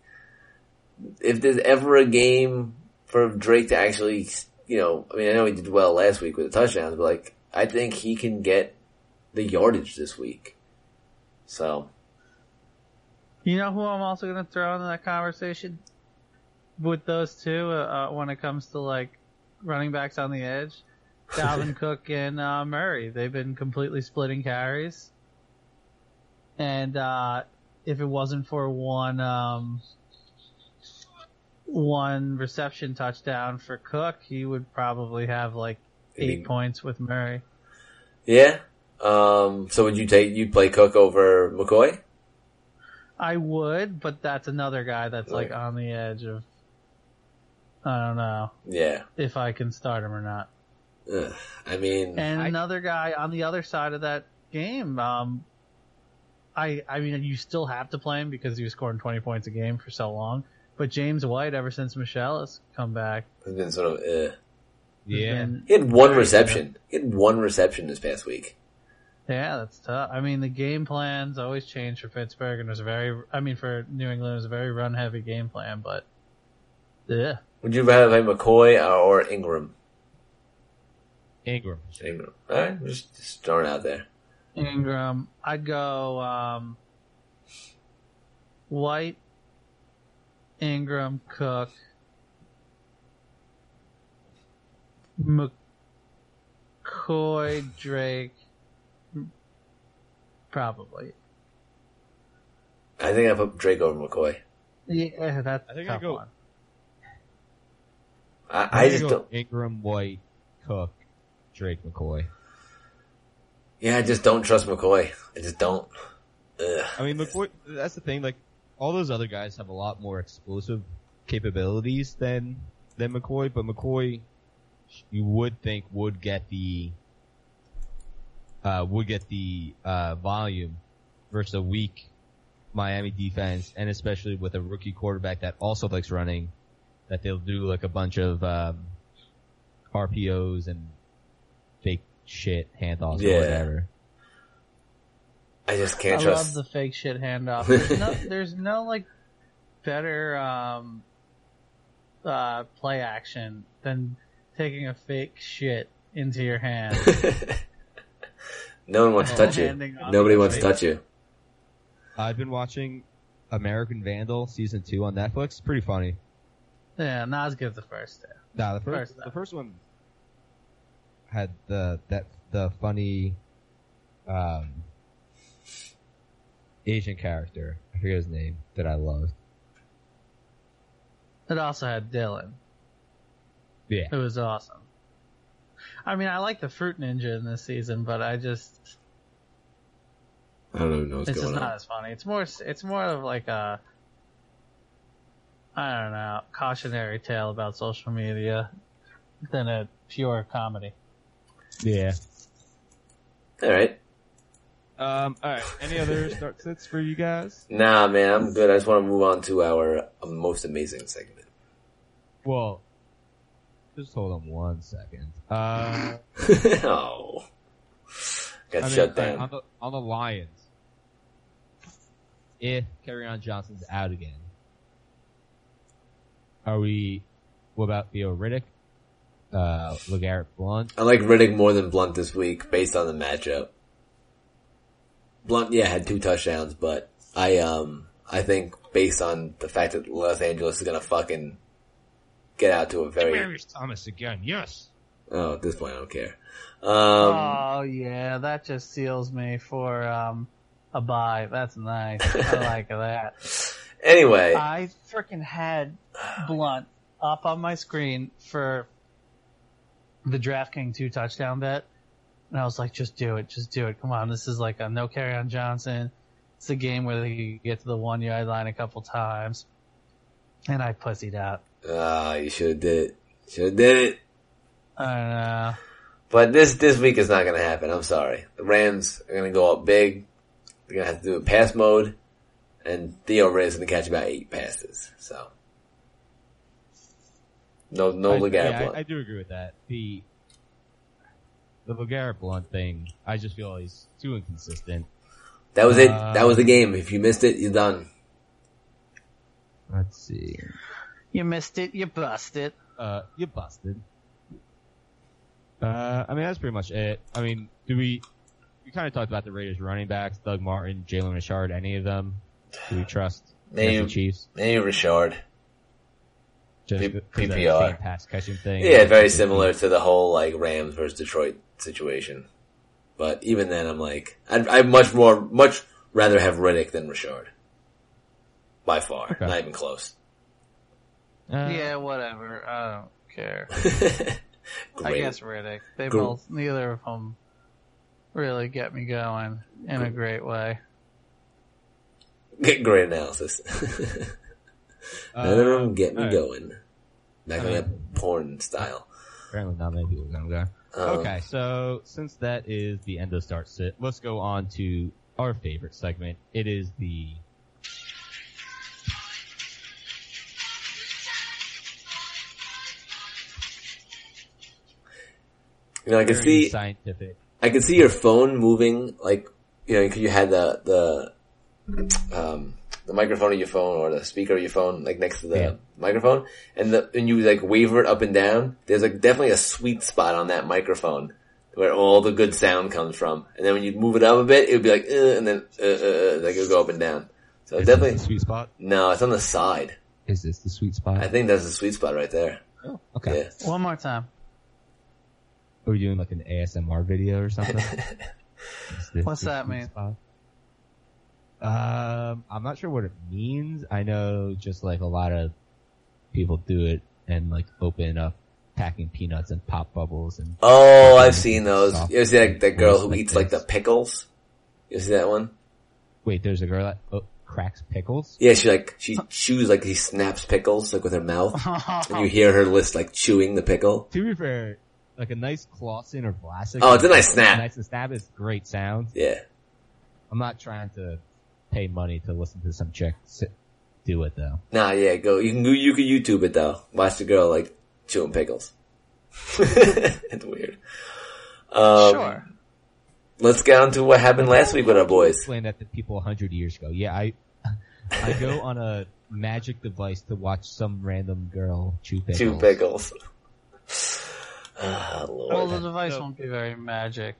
if there's ever a game for Drake to actually, you know, I mean, I know he did well last week with the touchdowns, but like, I think he can get the yardage this week. So, You know who I'm also going to throw into that conversation with those two uh, uh, when it comes to like running backs on the edge? Dalvin Cook and uh, Murray. They've been completely splitting carries. And uh, if it wasn't for one um, one reception touchdown for Cook, he would probably have like eight Maybe- points with Murray. yeah. Um, so would you take, you'd play Cook over McCoy? I would, but that's another guy that's like Right. on the edge of I don't know Yeah. if I can start him or not. Ugh, I mean, And I- another guy on the other side of that game, um, I I mean, you still have to play him because he was scoring 20 points a game for so long. But James White, ever since Michel has come back, it's been sort of. Has Yeah. been- He had one reception. He had one reception this past week. yeah, that's tough. I mean, the game plans always change for Pittsburgh, and it was a very, I mean, for New England, it was a very run heavy game plan. But yeah, Would you rather play McCoy or Ingram? Ingram. Ingram. All right, just, just throwing out there. Ingram, I'd go um, White, Ingram, Cook, McCoy, Drake, probably. I think I put Drake over McCoy. Yeah, that's I think a I tough go- one. I, I'm I gonna just go don't. Ingram, White, Cook, Drake, McCoy. Yeah, I just don't trust McCoy. I just don't. Ugh. I mean, McCoy. That's the thing. Like all those other guys have a lot more explosive capabilities than than McCoy, but McCoy, you would think would get the uh, would get the uh, volume versus a weak Miami defense, and especially with a rookie quarterback that also likes running, that they'll do like a bunch of um, RPOs and fake shit handoffs Yeah. or whatever. I just can't love trust. Love the fake shit handoff. There's no, there's no like better um, uh, play action than taking a fake shit into your hand. no one wants to touch you. Nobody your wants to touch you. I've been watching American Vandal season two on Netflix. Pretty funny. Yeah, not as good as the first two. Nah, the first, First, the first one had the that the funny um Asian character. I forget his name that I loved. It also had Dylan. Yeah. It was awesome. I mean, I like the Fruit Ninja in this season, but I just I don't even know what's it's going just on. not as funny. It's more it's more of like a I don't know cautionary tale about social media than a pure comedy. Yeah. All right. Um. All right. Any other start sets for you guys? Nah, man, I'm good. I just want to move on to our uh, most amazing segment. Well, just hold on one second. Uh, oh, got I shut all right, down. on the on the Lions. If on Johnson's out again, are we? What about Theo Riddick? Uh, LeGarrette Blount. I like Riddick more than Blount this week based on the matchup. Blount, yeah, had two touchdowns, but I um I think based on the fact that Los Angeles is gonna fucking get out to a very Thomas again. Yes. oh at this point I don't care. Um, oh yeah, that just seals me for um, a buy. That's nice. I like that. anyway, I freaking had Blount up on my screen for the DraftKings two touchdown bet. And I was like, just do it, just do it. Come on, this is like a no Kerryon Johnson. It's a game where they get to the one yard line a couple times. And I pussied out. ah, you should have did it. Should have did it. I don't know. But this this week is not gonna happen. I'm sorry. The Rams are gonna go up big. They're gonna have to do a pass mode, and Theo Riddick's gonna catch about eight passes. So no no I, LeGarrette yeah, I, I do agree with that. The the LeGarrette Blount thing, I just feel he's too inconsistent. that was it. uh, That was the game. If you missed it, you're done. Let's see. You missed it, you busted. Uh, you busted. Uh, I mean that's pretty much it. I mean, do we? We kind of talked about the Raiders running backs, Doug Martin, Jalen Richard, any of them? Do we trust Maybe- the Chiefs? Maybe Richard. Just P- 'cause of that PPR. pass catching thing. Yeah, very similar to the whole like Rams versus Detroit situation. But even then, I'm like, I'd, I'd much more, much rather have Riddick than Richard. By far, Okay. not even close. Uh, yeah, whatever. I don't care. I guess Riddick. They Gr- both, neither of them really get me going in a great way. Get great analysis. uh, of them get me alright. going. Back on Alright. that porn style. Apparently not many people are gonna go. Um, Okay, so since that is the end of start sit, let's go on to our favorite segment. It is the You know, I can see, scientific. I can see your phone moving, like, you know, 'cause you had the, the, um, the microphone of your phone or the speaker of your phone, like next to the Yeah. microphone, and the, and you like waver it up and down, there's like definitely a sweet spot on that microphone where all the good sound comes from. And then when you move it up a bit, it would be like, uh, and then, uh, uh, uh, like it would go up and down. So Is definitely, this the sweet spot? no, it's on the side. Is this the sweet spot? I think that's the sweet spot right there. oh, okay. Yeah. One more time. Are we doing like an ASMR video or something? What's the that sweet mean? spot? Um, I'm not sure what it means. I know just like a lot of people do it and like open up packing peanuts and pop bubbles and Oh, I've seen those. You ever see that, that girl who like eats like the pickles? You see that one? wait, there's a girl that oh, cracks pickles. Yeah, she like, she chews like, she snaps pickles like with her mouth. And you hear her list like chewing the pickle. To be fair, like a nice Claussen or Vlasic. Oh, it's a nice snap. Nice and snap is great sound. Yeah. I'm not trying to pay money to listen to some chick sit, do it though. Nah, yeah, go. You can you can YouTube it though. Watch the girl like chewing pickles. it's weird. Um, sure. Let's get on to what happened last week with our boys. Explain that to people 100 years ago. Yeah, I I go on a magic device to watch some random girl chew pickles. Chew pickles. Ah, Lord. Well, the device So- won't be very magic.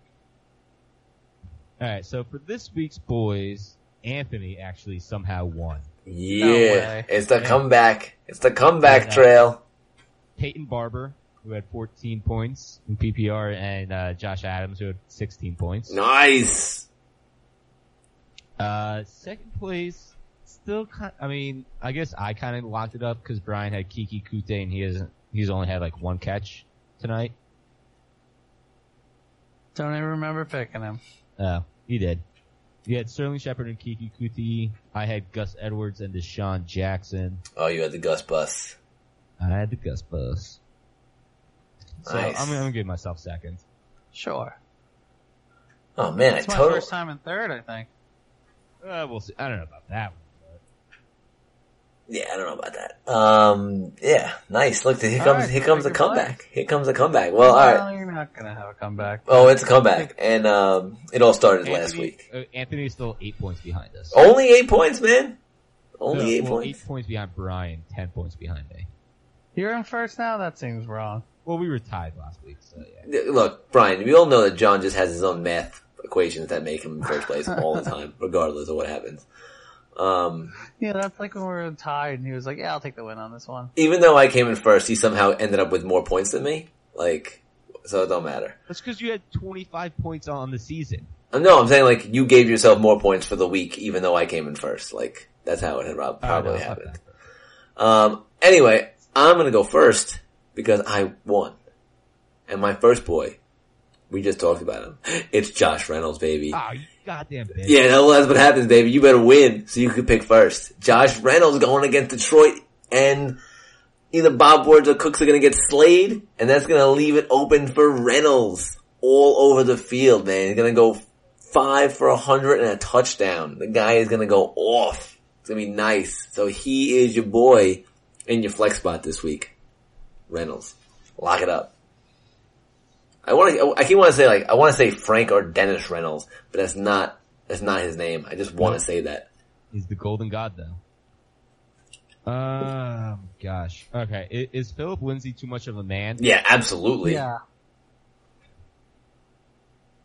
All right, so for this week's boys, Anthony actually somehow won. yeah, way. it's the Yeah. comeback. It's the comeback Yeah. trail. Peyton Barber, who had 14 points in PPR, and uh, Josh Adams, who had 16 points. Nice. Uh, second place, still kind. I mean, I guess I kind of locked it up because Brian had Keke Coutee, and he hasn't. He's only had like one catch tonight. Don't even remember picking him. Oh, he did. You had Sterling Shepard and Keke Coutee. I had Gus Edwards and DeSean Jackson. Oh, you had the Gus bus. I had the Gus Bus. So Nice. I'm, gonna give myself second. Sure. Oh man, It's I my totally. first time in third, I think. Uh, we'll see. I don't know about that one. Yeah, I don't know about that. Um, yeah, nice. Look, here All comes right, here comes the make your play. comeback. Here comes the comeback. Well, all right. Well, you're not gonna have a comeback. Oh, it's a comeback, and um, it all started But last week. uh, Anthony's still eight points behind us. Only eight points, man. Only No, eight well, points. Eight points behind Brian, ten points behind me. You're in first now. That seems wrong. Well, we were tied last week, so yeah. Look, Brian, we all know that John just has his own math equations that make him in first place all the time, regardless of what happens. Um, Yeah, that's like when we were tied, and he was like, "Yeah, I'll take the win on this one." even though I came in first, he somehow ended up with more points than me. Like, so it don't matter. That's because you had 25 points on the season. Uh, No, I'm saying like you gave yourself more points for the week, even though I came in first. Like that's how it had probably Oh, no, happened. Um, anyway, I'm gonna go first because I won. And my first boy, we just talked about him. It's Josh Reynolds, baby. Oh, you goddamn bitch. Yeah, no, that's what happens, baby. You better win so you can pick first. Josh Reynolds going against Detroit and either Bob Woods or Cooks are gonna get slayed and that's gonna leave it open for Reynolds all over the field, man. He's gonna go five for a hundred and a touchdown. The guy is gonna go off. It's gonna be nice. So he is your boy in your flex spot this week. Reynolds. Lock it up. I want to. I keep want to say like I want to say Frank or Dennis Reynolds, but that's not that's not his name. I just want to say that. He's the golden god, though. Um, gosh. Okay, I- is Phillip Lindsay too much of a man? Yeah, absolutely, Yeah.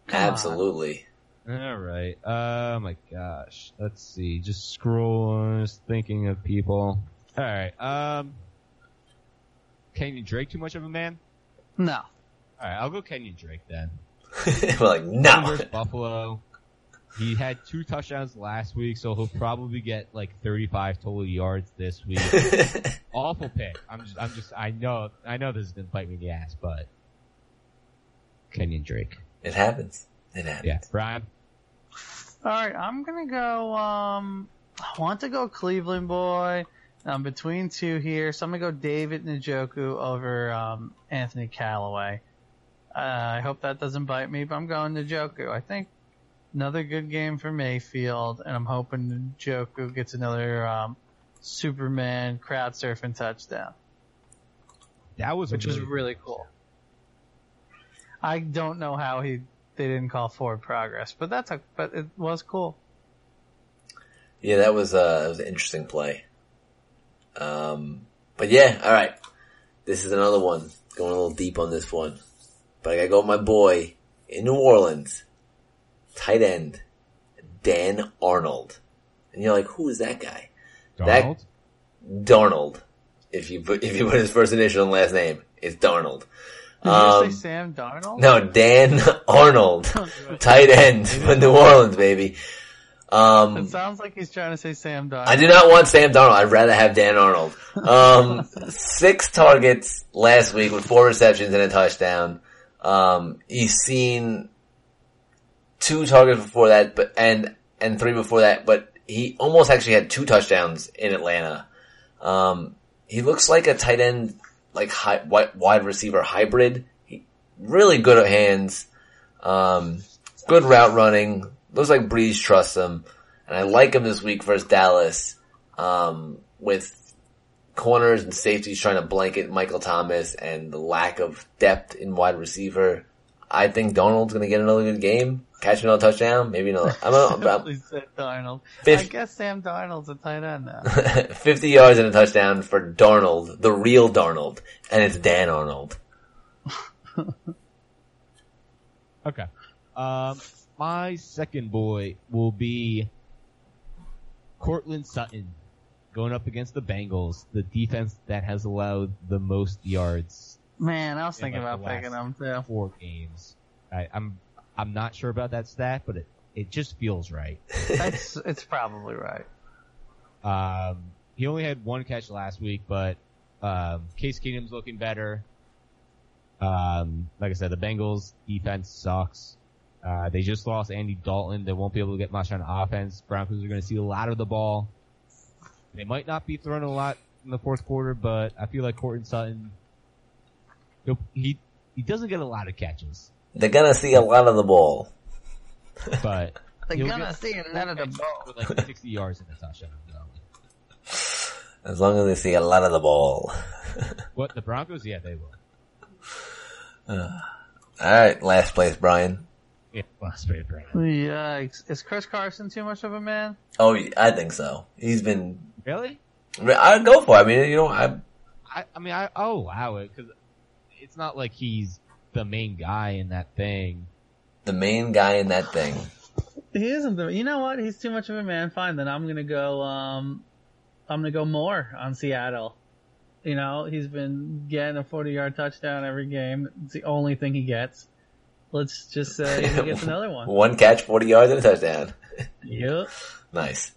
Come on. absolutely. All right. Oh my gosh. Let's see. Just scroll. Just thinking of people. All right. Um, Kenyan Drake too much of a man? No. All right. I'll go Kenyan Drake then. We're like He no. versus Buffalo. He had two touchdowns last week, so he'll probably get like 35 total yards this week. Awful pick. I'm just, I'm just, I know, I know this is gonna bite me in the ass, but Kenyan Drake. it happens. It happens. Yeah, Brian. All right, I'm gonna go. Um, I want to go Cleveland boy. I'm between two here, so I'm gonna go David Njoku over um, Anthony Callaway. Uh, I hope that doesn't bite me, but I'm going to Joku. I think another good game for Mayfield, and I'm hoping Joku gets another um, Superman crowd surfing touchdown, That was a which was really- really cool. I don't know how he they didn't call forward progress, but that's a but it was cool. Yeah, that was, uh, that was an interesting play. Um, but yeah, alright. This is another one. Going a little deep on this one. But I gotta go with my boy in New Orleans. Tight end. Dan Arnold. And you're like, who is that guy? Donald? Darnold. If you put, if you put his first initial and last name, it's Darnold. Did Um, you say Sam Darnold? No, Dan Arnold. Tight end for New Orleans, baby. Um, It sounds like he's trying to say Sam Darnold. I do not want Sam Darnold. I'd rather have Dan Arnold. Um, six targets last week with four receptions and a touchdown. Um, he's seen two targets before that, but and and three before that, but he almost actually had two touchdowns in Atlanta. Um, he looks like a tight end, like high, wide, receiver hybrid. He really good at hands. Um, good route running. Looks like Brees trusts him, and I like him this week versus Dallas. Um, with corners and safeties trying to blanket Michael Thomas and the lack of depth in wide receiver. I think Donald's going to get another good game, catch another touchdown, maybe another. I'm, a, I'm He said Darnold. Fif- I guess Sam Darnold's a tight end now. 50 yards and a touchdown for Darnold, the real Darnold, and it's Dan Arnold. Okay. Um, my second boy will be Courtland Sutton going up against the Bengals, the defense that has allowed the most yards Man, I was thinking like, about the picking him too. four games. I, I'm I'm not sure about that stat, but it it just feels right. It's it's probably right. Um, he only had one catch last week, but um, Case Keenum's looking better. Um, like I said, the Bengals defense sucks. Uh, they just lost Andy Dalton. They won't be able to get much on offense. Broncos are going to see a lot of the ball. They might not be throwing a lot in the fourth quarter, but I feel like Courtland Sutton, he'll- he he doesn't get a lot of catches, They're going to see a lot of the ball. but They're gonna get see lot of the ball. with like 60 yards in a touchdown. So. As long as they see a lot of the ball. What the Broncos? Yeah, they will. Uh, Alright, last place, Brian. Yeah, last favorite. Brandon. Yikes! Is Chris Carson too much of a man? Oh, I think so. He's been, Really? I'd go for it. I mean, you know, I, I, I mean, I, I'll allow it because it's not like he's the main guy in that thing. the main guy in that thing. He isn't. The, you know what? He's too much of a man. Fine, then I'm gonna go. Um, I'm gonna go more on Seattle. You know, he's been getting a 40 yard touchdown every game. It's the only thing he gets. Let's just say he gets another one. One catch, 40 yards and a touchdown. Yep. Nice.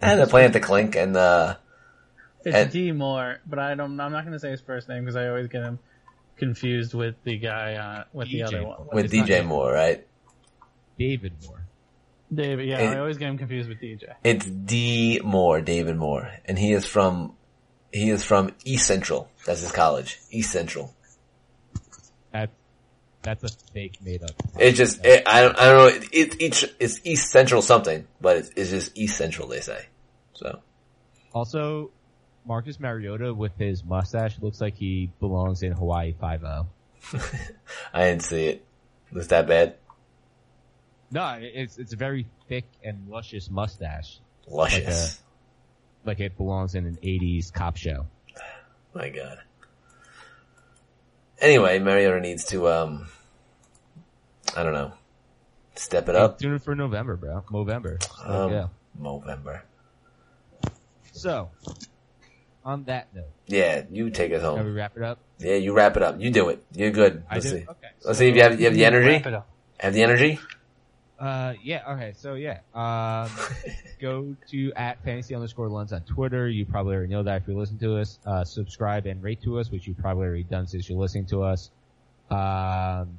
And they're playing at the clink and, uh, It's And- D Moore, but I don't. I'm not gonna say his first name because I always get him confused with the guy uh, with the DJ other one. Moore. with DJ him. Moore, right? David Moore. David. Yeah, It- I always get him confused with DJ. It's D Moore, David Moore, and he is from he is from East Central. That's his college, East Central. That's that's a fake made up. It just it, I don't I don't know. It, it, it's East Central something, but it's, it's just East Central. They say so. Also, Marcus Mariota with his mustache looks like he belongs in Hawaii Five O. I didn't see it. Was that bad? No, it's it's a very thick and luscious mustache, Luscious. like it belongs in an '80s cop show. My God. Anyway, Mariota needs to um, I don't know, step it up. Tune in for November, bro. November. Um, yeah. November. So, on that note, Yeah, you take us shall we wrap it up? Yeah, you wrap it up. You do it. You're good. Let's do. see. Okay. Let's see if you have you have the energy. Wrap it up. Have the energy. Uh, yeah, okay, so yeah, um, go to at fantasy underscore lens on Twitter. You probably already know that if you're listening to us. Uh, subscribe and rate to us, which you've probably already done since you're listening to us. Um,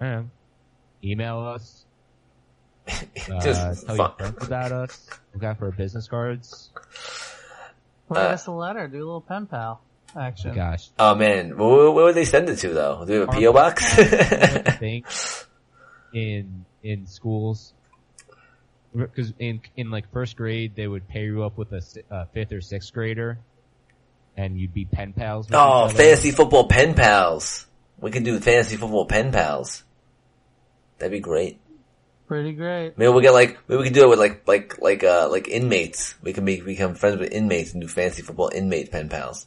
I. Email us. Uh, Just tell fun. your friends about us. Look out for business cards. Write Uh, us a letter. Do a little pen pal. action. Gosh, Oh man, where, where would they send it to though? Do we have a PO box? I think in in schools because in in like first grade they would pair you up with a si- uh, fifth or sixth grader, and you'd be pen pals. Oh, fantasy football pen pals. We could do fantasy football pen pals. That'd be great. Pretty great. Maybe we get like maybe we could do it with like like like uh like inmates. We can be become friends with inmates and do fantasy football inmate pen pals.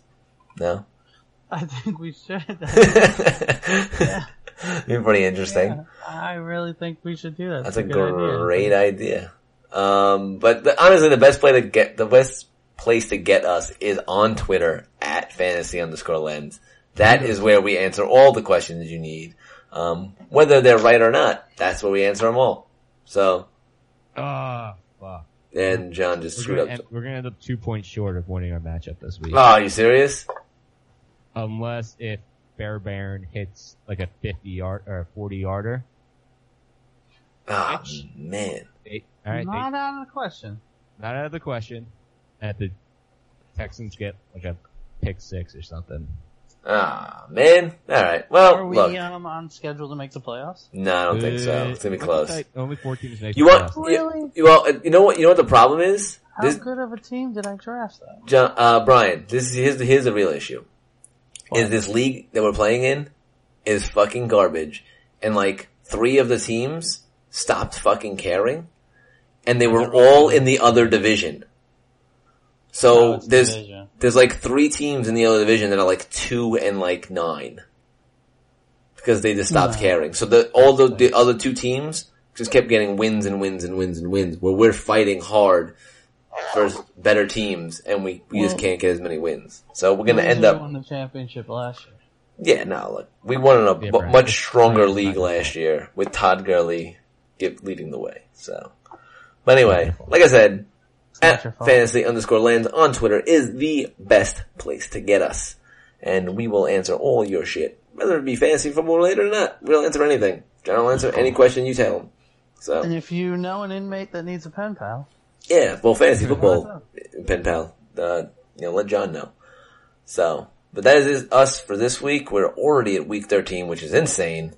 No, I think we should. Yeah. be pretty interesting. I really think we should do that. That's a good idea. great idea. Um, but the, honestly, the best play to get the best place to get us is on Twitter at fantasy underscore lens. That is where we answer all the questions you need. Um, whether they're right or not, that's where we answer them all. So, Ah, fuck. and John just We're screwed gonna, up. end, we're gonna end up two points short of winning our matchup this week, Oh, are you serious? unless if Bear Baron hits like a fifty yard or a forty yarder. Oh Which- man. They, all right, Not they, out of the question. not out of the question. That the Texans get like a pick six or something. Ah man. Alright. Well, Are we look. um, on schedule to make the playoffs? No, I don't think so. It's gonna be Uh, close. tight. Only four teams make You want, playoffs. Really? you, you, well, you know what, you know what the problem is? How This, good of a team did I draft though? John, uh, Brian, this is, here's the, here's the real issue. Is this league that we're playing in is fucking garbage. And like three of the teams stopped fucking caring. And they were all in the other division. So there's, division. there's like three teams in the other division that are like two and like nine. Because they just stopped No. caring. So the, all the, the other two teams just kept getting wins and wins and wins and wins where we're fighting hard for better teams and we, we just can't get as many wins. So we're gonna end up, won the championship last year. yeah, no, look, we won in a Brian. much stronger league last year with Todd Gurley leading the way. So, but anyway, like I said, at fantasy underscore lands on Twitter is the best place to get us. And we will answer all your shit, whether it be fantasy football related or not. We'll answer anything. John will answer any question you tell him. So, And if you know an inmate that needs a pen pal, yeah, well, fantasy football, pen pal, uh, you know, let John know. So, but that is us for this week. We're already at week 13, which is insane.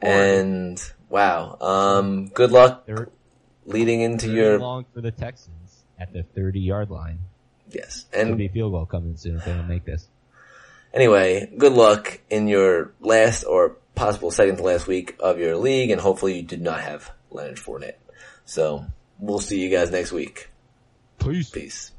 And wow, um, good luck leading into very your, long for the Texans at the thirty yard line. yes. Could And be a field goal coming soon if they don't make this. anyway, good luck in your last or possible second to last week of your league. And hopefully you did not have Leonard Fournette. So we'll see you guys next week. Peace. Peace.